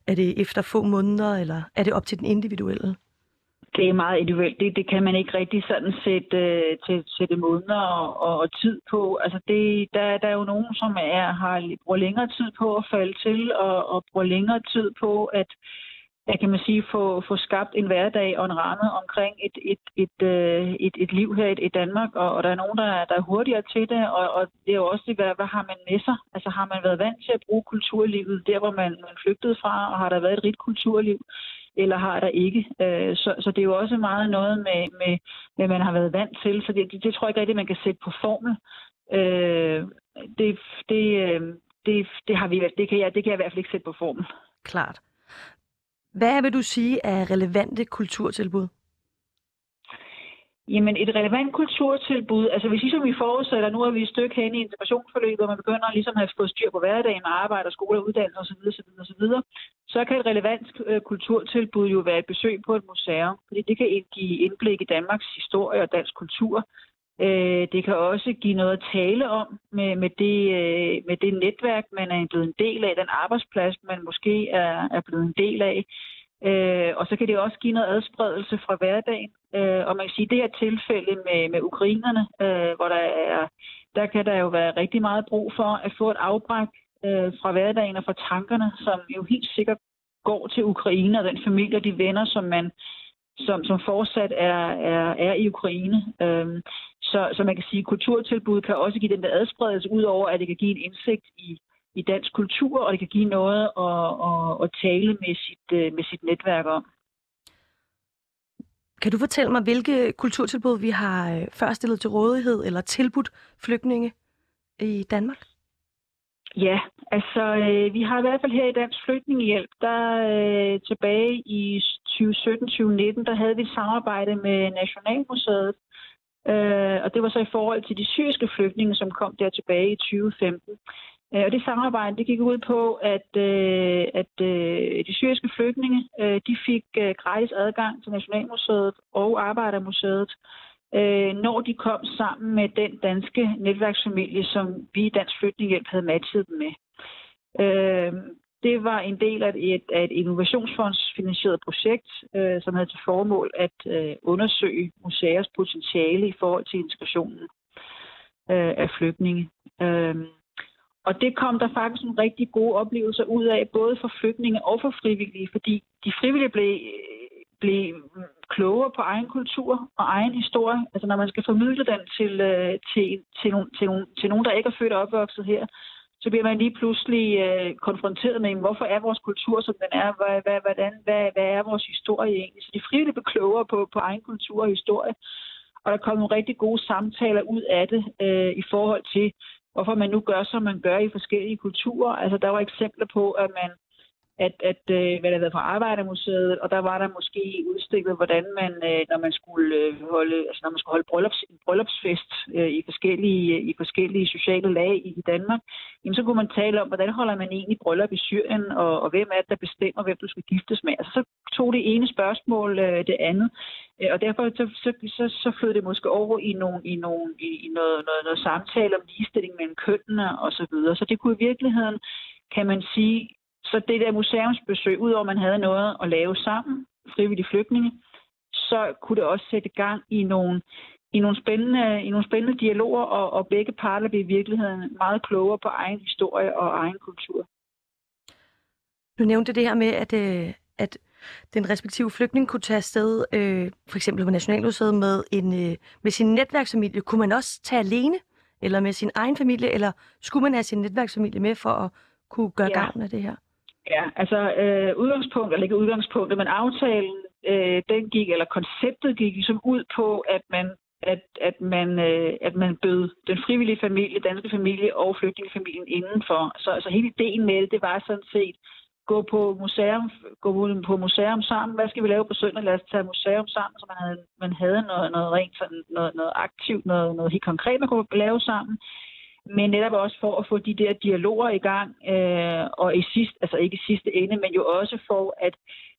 er det efter få måneder, eller er det op til den individuelle? Det er meget individuelt. Det, det kan man ikke rigtig sådan sætte, øh, til, sætte måneder og, og, og tid på. Altså det, der, der er jo nogen, som er, har bruger længere tid på at falde til, og, og bruger længere tid på at jeg kan man sige, få, få skabt en hverdag og en ramme omkring et, et, et, øh, et, et liv her i, i Danmark, og, og der er nogen, der, er, der er hurtigere til det, og, og det er jo også hvad, hvad har man med sig? Altså har man været vant til at bruge kulturlivet der, hvor man, man flygtede fra, og har der været et rigt kulturliv, eller har der ikke? Øh, så, så det er jo også meget noget med, med, med man har været vant til, så det, det, det tror jeg ikke rigtigt, man kan sætte på formel. Øh, det, det, øh, det, det, har vi, det, kan jeg, det kan jeg i hvert fald ikke sætte på formel. Klart. Hvad vil du sige er relevante kulturtilbud? Jamen et relevant kulturtilbud, altså hvis som vi forudsætter, nu er vi et stykke hen i integrationsforløbet, og man begynder ligesom at have fået styr på hverdagen med arbejde og skole og uddannelse osv., osv., osv., så kan et relevant øh, kulturtilbud jo være et besøg på et museum, fordi det kan give indblik i Danmarks historie og dansk kultur. Øh, det kan også give noget at tale om med, med, det, øh, med det netværk, man er blevet en del af, den arbejdsplads, man måske er, er blevet en del af. Øh, og så kan det også give noget adspredelse fra hverdagen. Øh, og man kan sige, at det her tilfælde med, med ukrainerne, øh, hvor der er, der kan der jo være rigtig meget brug for at få et afbræk øh, fra hverdagen og fra tankerne, som jo helt sikkert går til Ukraine og den familie og de venner, som man som, som fortsat er, er, er i Ukraine. Øhm, så, så man kan sige, at kulturtilbud kan også give den der adspredelse, ud over at det kan give en indsigt i, i dansk kultur, og det kan give noget at, at, at tale med sit, øh, med sit netværk om. Kan du fortælle mig, hvilke kulturtilbud vi har øh, før stillet til rådighed eller tilbudt flygtninge i Danmark? Ja, altså øh, vi har i hvert fald her i Dansk Flygtningehjælp, der øh, tilbage i 2017-2019, der havde vi et samarbejde med Nationalmuseet, øh, og det var så i forhold til de syriske flygtninge, som kom der tilbage i 2015. Øh, og det samarbejde det gik ud på, at, øh, at øh, de syriske flygtninge øh, de fik øh, gratis adgang til Nationalmuseet og Arbejdermuseet, øh, når de kom sammen med den danske netværksfamilie, som vi i Dansk Flygtningehjælp havde matchet dem med. Øh, det var en del af et, af et innovationsfondsfinansieret projekt, øh, som havde til formål at øh, undersøge museers potentiale i forhold til integrationen øh, af flygtninge. Øh, og det kom der faktisk nogle rigtig gode oplevelser ud af, både for flygtninge og for frivillige, fordi de frivillige blev, øh, blive klogere på egen kultur og egen historie. Altså når man skal formidle den til, øh, til, til, nogen, til, nogen, til nogen, der ikke er født og opvokset her, så bliver man lige pludselig øh, konfronteret med, hvorfor er vores kultur, som den er? Hvad, hvad, hvordan, hvad, hvad er vores historie egentlig? Så de frivillige blev klogere på, på egen kultur og historie. Og der kom nogle rigtig gode samtaler ud af det øh, i forhold til, hvorfor man nu gør, som man gør i forskellige kulturer. Altså, der var eksempler på, at man at, at øh, hvad der havde på Arbejdermuseet, og der var der måske udstillet, hvordan man, øh, når man skulle øh, holde, altså når man skulle holde bryllups, en bryllupsfest øh, i, forskellige, øh, i forskellige sociale lag i, i Danmark, jamen så kunne man tale om, hvordan holder man egentlig bryllup i Syrien, og, og hvem er det, der bestemmer, hvem du skal giftes med. Altså så tog det ene spørgsmål øh, det andet, øh, og derfor så, så, så, så flød det måske over i, nogle, i, nogle, i, i noget, noget, noget samtale om ligestilling mellem kønnene og så videre. Så det kunne i virkeligheden, kan man sige, så det der museumsbesøg, udover at man havde noget at lave sammen, frivillige flygtninge, så kunne det også sætte gang i nogle, i nogle spændende, i nogle spændende dialoger, og, og begge parter blev i virkeligheden meget klogere på egen historie og egen kultur. Du nævnte det her med, at, øh, at den respektive flygtning kunne tage afsted, øh, for eksempel på Nationalmuseet, med, en, øh, med sin netværksfamilie. Kunne man også tage alene, eller med sin egen familie, eller skulle man have sin netværksfamilie med for at kunne gøre ja. gavn af det her? Ja, altså øh, udgangspunkt, eller ikke udgangspunktet, men aftalen, øh, den gik, eller konceptet gik ligesom ud på, at man at, at, man, øh, at man bød den frivillige familie, danske familie og flygtningefamilien indenfor. Så altså, hele ideen med det, det var sådan set, gå på museum, gå på museum sammen. Hvad skal vi lave på søndag? Lad os tage museum sammen, så man havde, man havde noget, noget rent, sådan, noget, noget aktivt, noget, noget helt konkret, man kunne lave sammen men netop også for at få de der dialoger i gang, øh, og i sidst, altså ikke i sidste ende, men jo også for at,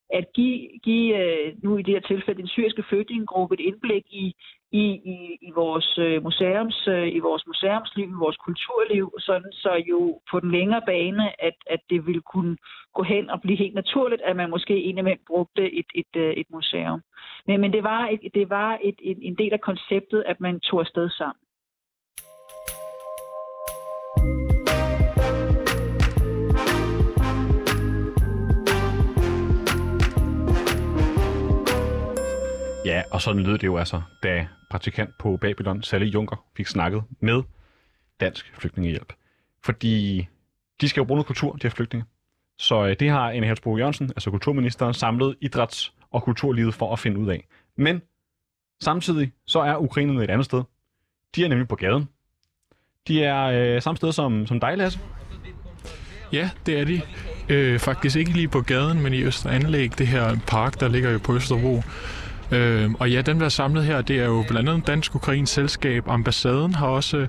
at give, give øh, nu i det her tilfælde den syriske flygtningegruppe et indblik i, i, i, i vores øh, museums, øh, i vores museumsliv, i vores kulturliv, sådan så jo på den længere bane, at, at det ville kunne gå hen og blive helt naturligt, at man måske indimellem brugte et, et, et, et museum. Men, men det var, et, det var et, en, en del af konceptet, at man tog afsted sammen. Ja, og sådan lød det jo altså, da praktikant på Babylon, Sally Junker, fik snakket med Dansk Flygtningehjælp. Fordi de skal jo bruge noget kultur, de her flygtninge. Så øh, det har Anne Halsbro Jørgensen, altså kulturministeren, samlet idræts- og kulturlivet for at finde ud af. Men samtidig så er ukrainerne et andet sted. De er nemlig på gaden. De er øh, samme sted som, som dig, Lasse. Ja, det er de. Øh, faktisk ikke lige på gaden, men i Østeranlæg, det her park, der ligger jo på Østerbro. Øh, og ja, den der er samlet her, det er jo blandt andet Dansk Ukrainsk Selskab. Ambassaden har også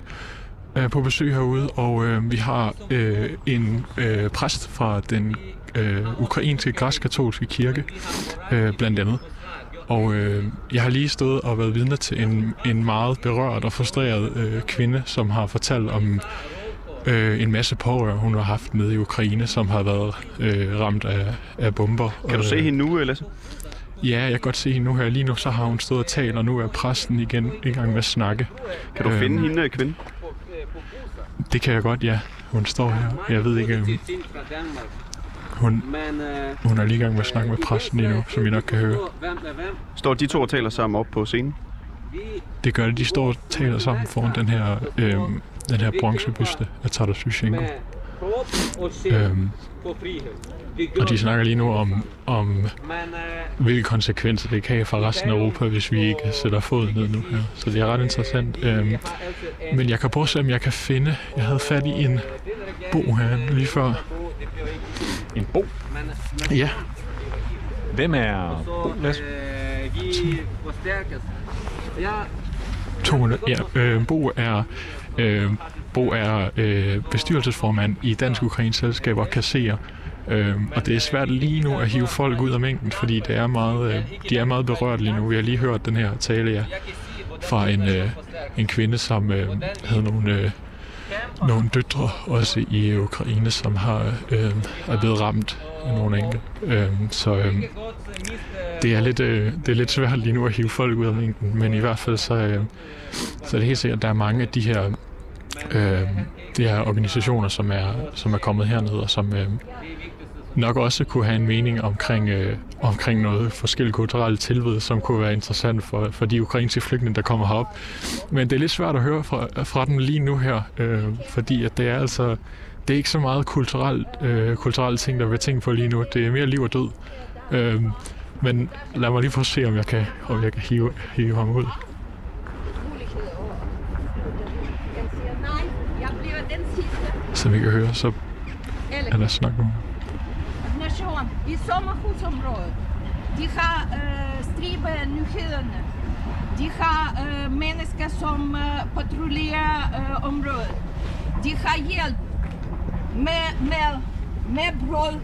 øh, på besøg herude, og øh, vi har øh, en øh, præst fra den øh, ukrainske græsk-katolske kirke, øh, blandt andet. Og øh, jeg har lige stået og været vidne til en, en meget berørt og frustreret øh, kvinde, som har fortalt om øh, en masse pårør, hun har haft med i Ukraine, som har været øh, ramt af, af bomber. Kan du Og, se øh, hende nu, Lasse? Ja, jeg kan godt se hende nu her. Lige nu så har hun stået og talt, og nu er præsten igen i gang med at snakke. Kan du Øhm, finde hende, kvinde? Det kan jeg godt, ja. Hun står her. Jeg ved ikke, øhm, hun, Men hun er lige i gang med at snakke med præsten lige nu, som I nok kan høre. Står de to og taler sammen op på scenen? Det gør det. De står og taler sammen foran den her, øhm, den her bronzebyste af og sjæl Øhm, og de snakker lige nu om, om hvilke konsekvenser det kan have for resten af Europa, hvis vi ikke sætter foden ned nu her. Så det er ret interessant. Øhm, men jeg kan prøve at se, om jeg kan finde... Jeg havde fat i en bog her lige før. En bo. Ja, Hvem er Bo, Lasse? forstærkes. Ja, øh, Bo er, øh, Bo er øh, bestyrelsesformand i Dansk Ukrainsk Selskab og kasserer. Øh, og det er svært lige nu at hive folk ud af mængden, fordi det er meget, øh, de er meget berørt lige nu. Vi har lige hørt den her tale ja, fra en, øh, en kvinde, som øh, havde nogle, øh, nogle døtre også i Ukraine, som har øh, er blevet ramt af nogle enkelte. Øh, så øh, det er lidt, øh, det er lidt svært lige nu at hive folk ud af mængden, men i hvert fald så, øh, så er det helt sikkert, at der er mange af de her, øh, de her organisationer, som er, som er kommet herned, og som øh, nok også kunne have en mening omkring, øh, omkring noget forskelligt kulturelt tilved, som kunne være interessant for, for de ukrainske flygtninge, der kommer herop. Men det er lidt svært at høre fra, fra dem lige nu her, øh, fordi at det er altså det er ikke så meget kulturelt, øh, kulturelle ting, der vil tænke på lige nu. Det er mere liv og død. Øh, men lad mig lige prøve at se, om jeg kan, om jeg kan hive, hive ham ud. Jeg bliver den sidste Som vi kan høre, så er der snak om nation i sommerhusområdet. De har øh, stribe nyhederne. De har øh, mennesker, som øh, patruljerer øh, området. De har hjælp med mel, med brød,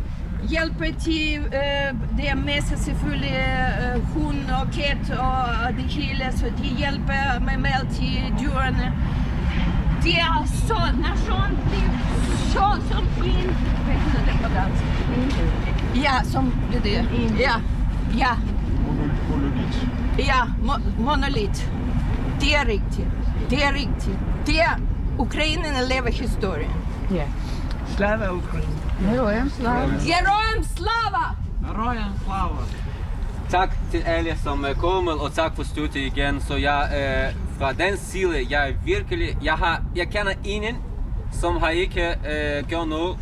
hjælper til øh, det er masser selvfølgelig øh, hund og kat og det hele, så de hjælper med mel til dyrene. Det er så, nation bliver så, som en, Hvad hedder det på dansk? Ja, som det der. Ja, ja. Monolit. Ja, mo- monolit. Det er rigtigt. Det er rigtigt. Det er Ukraine lever historien. Ja. Slava Ukraine. Героям слава! Героям слава! Героям слава! Tak til alle, som er kommet, og tak for støtte igen. Så jeg, øh, fra den side, jeg er virkelig, jeg, har, jeg kender ingen, som har ikke øh, gjort noget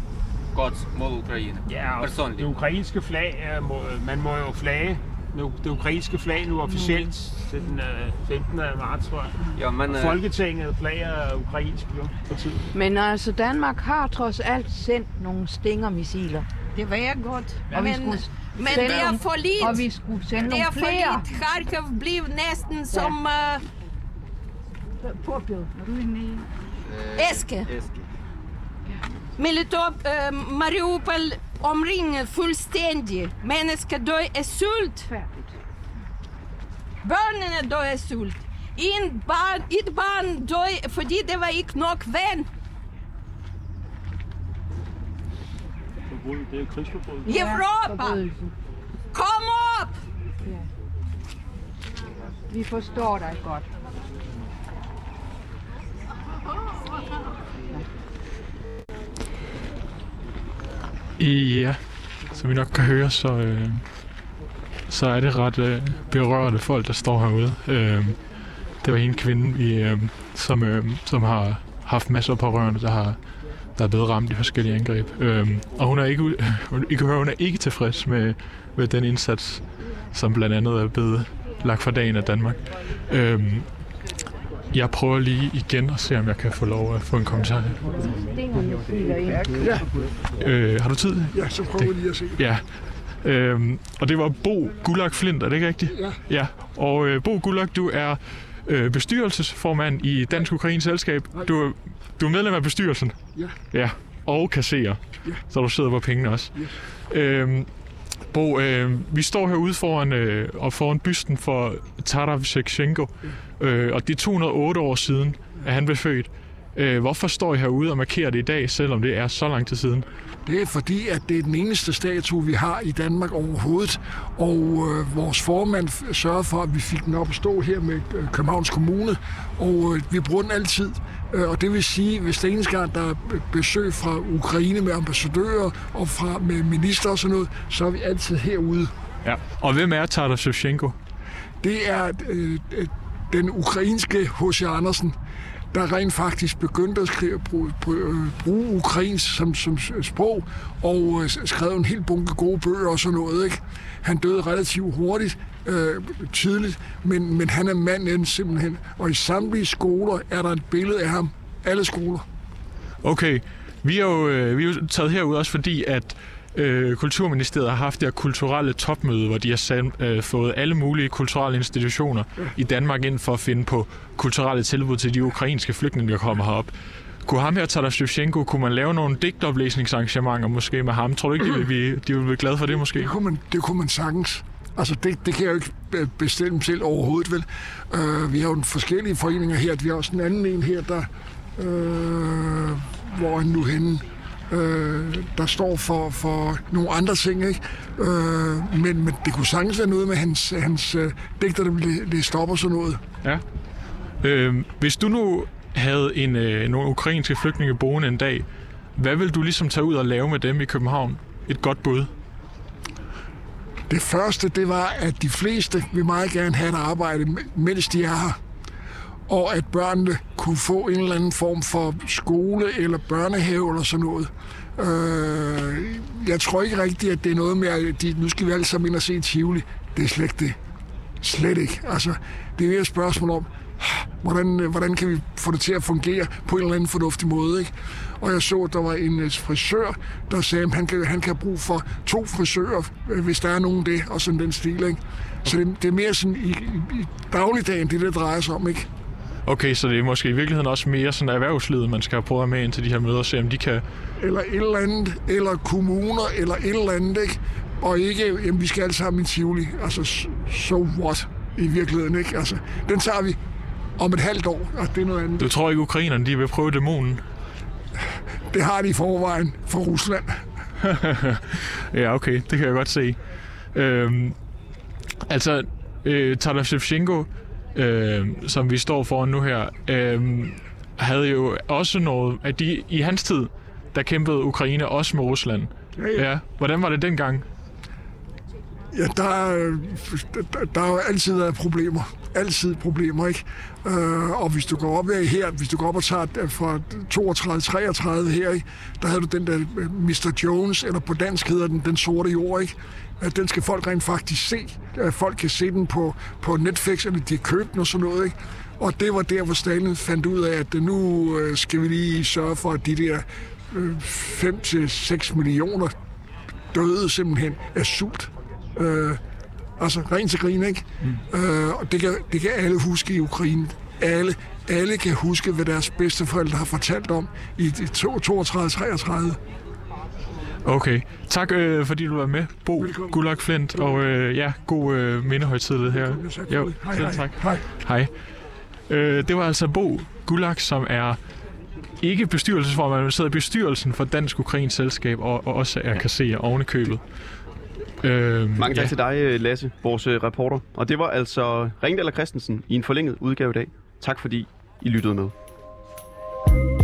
godt mod Ukraine. Ja, og Personligt. det ukrainske flag, er, må, man må jo flage det, det ukrainske flag nu officielt Mm. til den øh, 15. marts, tror jeg. Ja, men, Og øh, Folketinget flager ukrainsk jo for tiden. Men altså, Danmark har trods alt sendt nogle stingermissiler. Det var jeg godt. Vi men, skulle men det er for lidt. Og vi skulle sende det er nogle for flere. lidt. Kharkov blev næsten som uh. Er i? æske. Æske. Melitop, uh, Mariupol omringet fuldstændig. Mennesker dør af sult. Børnene dør af sult. En barn, et barn dør, fordi det var ikke nok vand. Europa, kom op! Vi forstår dig godt. Ja, som vi nok kan høre, så, øh, så er det ret øh, berørte folk, der står herude. Øh, det var en kvinde, vi, øh, som, øh, som har haft masser af pårørende, der har der er blevet ramt i forskellige angreb. Øh, og hun er ikke, hun, I kan høre, hun er ikke tilfreds med, med den indsats, som blandt andet er blevet lagt for dagen af Danmark. Øh, jeg prøver lige igen at se, om jeg kan få lov at få en kommentar. Ind. Ja. Øh, har du tid? Ja, så prøver vi lige at se. Ja. Øhm, og det var Bo Gulag Flint, er det ikke rigtigt? Ja. Ja. Og øh, Bo Gulag, du er øh, bestyrelsesformand i Dansk Ukrainsk Selskab. Du, er- du er medlem af bestyrelsen. Ja. Ja. Og kasserer. Ja. Så du sidder på pengene også. Øhm, Bo, øh, vi står herude foran, øh, og foran bysten for Taras Shevchenko, øh, og det er 208 år siden, at han blev født. Øh, hvorfor står I herude og markerer det i dag, selvom det er så lang tid siden? Det er fordi, at det er den eneste statue, vi har i Danmark overhovedet. Og øh, vores formand sørgede for, at vi fik den op at stå her med øh, Københavns Kommune. Og øh, vi bruger den altid. Øh, og det vil sige, hvis det eneste gang, der er besøg fra Ukraine med ambassadører og fra med minister og sådan noget, så er vi altid herude. Ja. Og hvem er Taras Shevchenko? Det er øh, øh, den ukrainske H.C. Andersen, der rent faktisk begyndte at skrive, bruge, øh, bruge, ukrainsk som, som sprog, og øh, skrev en hel bunke gode bøger og sådan noget. Ikke? Han døde relativt hurtigt, øh, tidligt, men, men han er manden simpelthen. Og i samtlige skoler er der et billede af ham. Alle skoler. Okay, vi er jo, øh, vi er jo taget herud også fordi, at øh, Kulturministeriet har haft det kulturelle topmøde, hvor de har sat, øh, fået alle mulige kulturelle institutioner i Danmark ind for at finde på kulturelle tilbud til de ukrainske flygtninge, der kommer herop. Kunne ham her, Taras Shevchenko, kunne man lave nogle digtoplæsningsarrangementer måske med ham? Tror du ikke, de ville blive, de ville blive glade for det måske? Det kunne man, det kunne man sagtens. Altså, det, det kan jeg jo ikke be- bestemme selv overhovedet, vel? Uh, vi har jo en forskellige foreninger her. Vi har også en anden en her, der... Uh, hvor er han nu henne? Uh, der står for, for nogle andre ting, ikke? Uh, men, men det kunne sagtens være noget med hans, hans uh, digter, der blev læst op og sådan noget. Ja. Øh, hvis du nu havde en, øh, nogle ukrainske flygtninge boende en dag, hvad vil du ligesom tage ud og lave med dem i København? Et godt bud. Det første, det var, at de fleste vil meget gerne have et arbejde, mens de er her. Og at børnene kunne få en eller anden form for skole eller børnehave eller sådan noget. Øh, jeg tror ikke rigtigt, at det er noget med, at de, nu skal vi alle sammen ind og se Tivoli. Det er slet ikke det. Slet ikke. Altså, det er mere et spørgsmål om, hvordan, hvordan kan vi få det til at fungere på en eller anden fornuftig måde. Ikke? Og jeg så, at der var en øh, frisør, der sagde, at han kan, han kan have brug for to frisører, øh, hvis der er nogen det, og sådan den stil. Ikke? Så det, det er mere sådan i, i, i dagligdagen, det det drejer sig om. ikke? Okay, så det er måske i virkeligheden også mere sådan erhvervslivet, man skal prøve at med ind til de her møder, og se om de kan... Eller et eller andet, eller kommuner, eller et eller andet, ikke? Og ikke, jamen, vi skal alle sammen i Tivoli. Altså, so what? I virkeligheden, ikke? Altså, den tager vi om et halvt år, og det er noget andet. Du tror ikke, ukrainerne de vil prøve dæmonen? Det har de i forvejen for Rusland. ja, okay, det kan jeg godt se. Øhm, altså, øh, Shevchenko, øh, som vi står foran nu her, øh, havde jo også noget, at de i hans tid, der kæmpede Ukraine også med Rusland. Ja, ja. ja. Hvordan var det dengang? Ja, der, der, øh, der er jo altid været problemer. Altid problemer, ikke? Øh, og hvis du går op her, hvis du går op og tager øh, fra 32-33 her, ikke? der havde du den der øh, Mr. Jones, eller på dansk hedder den Den Sorte Jord, ikke? at Den skal folk rent faktisk se. Folk kan se den på, på Netflix, eller de har købt den og sådan noget, ikke? Og det var der, hvor Stalin fandt ud af, at nu skal vi lige sørge for, at de der 5-6 millioner døde simpelthen af sult. Øh, altså rent til grin, ikke? Mm. Øh, og det kan, det kan alle huske i Ukraine. Alle, alle kan huske, hvad deres bedsteforældre har fortalt om i 32-33. Okay. Tak, øh, fordi du var med, Bo Gulag Flint, og øh, ja, god øh, mindehøjtidlighed her. Jo, Hej, hej. tak. Hej. Hej. Øh, det var altså Bo Gulag, som er ikke bestyrelsesformand, men sidder i bestyrelsen for Dansk Ukrainsk Selskab, og, og også er kasserer oven i købet. Øhm, Mange tak ja. til dig, øh, Lasse, vores øh, reporter. Og det var altså Ringdal og Christensen i en forlænget udgave i dag. Tak fordi I lyttede med. thank you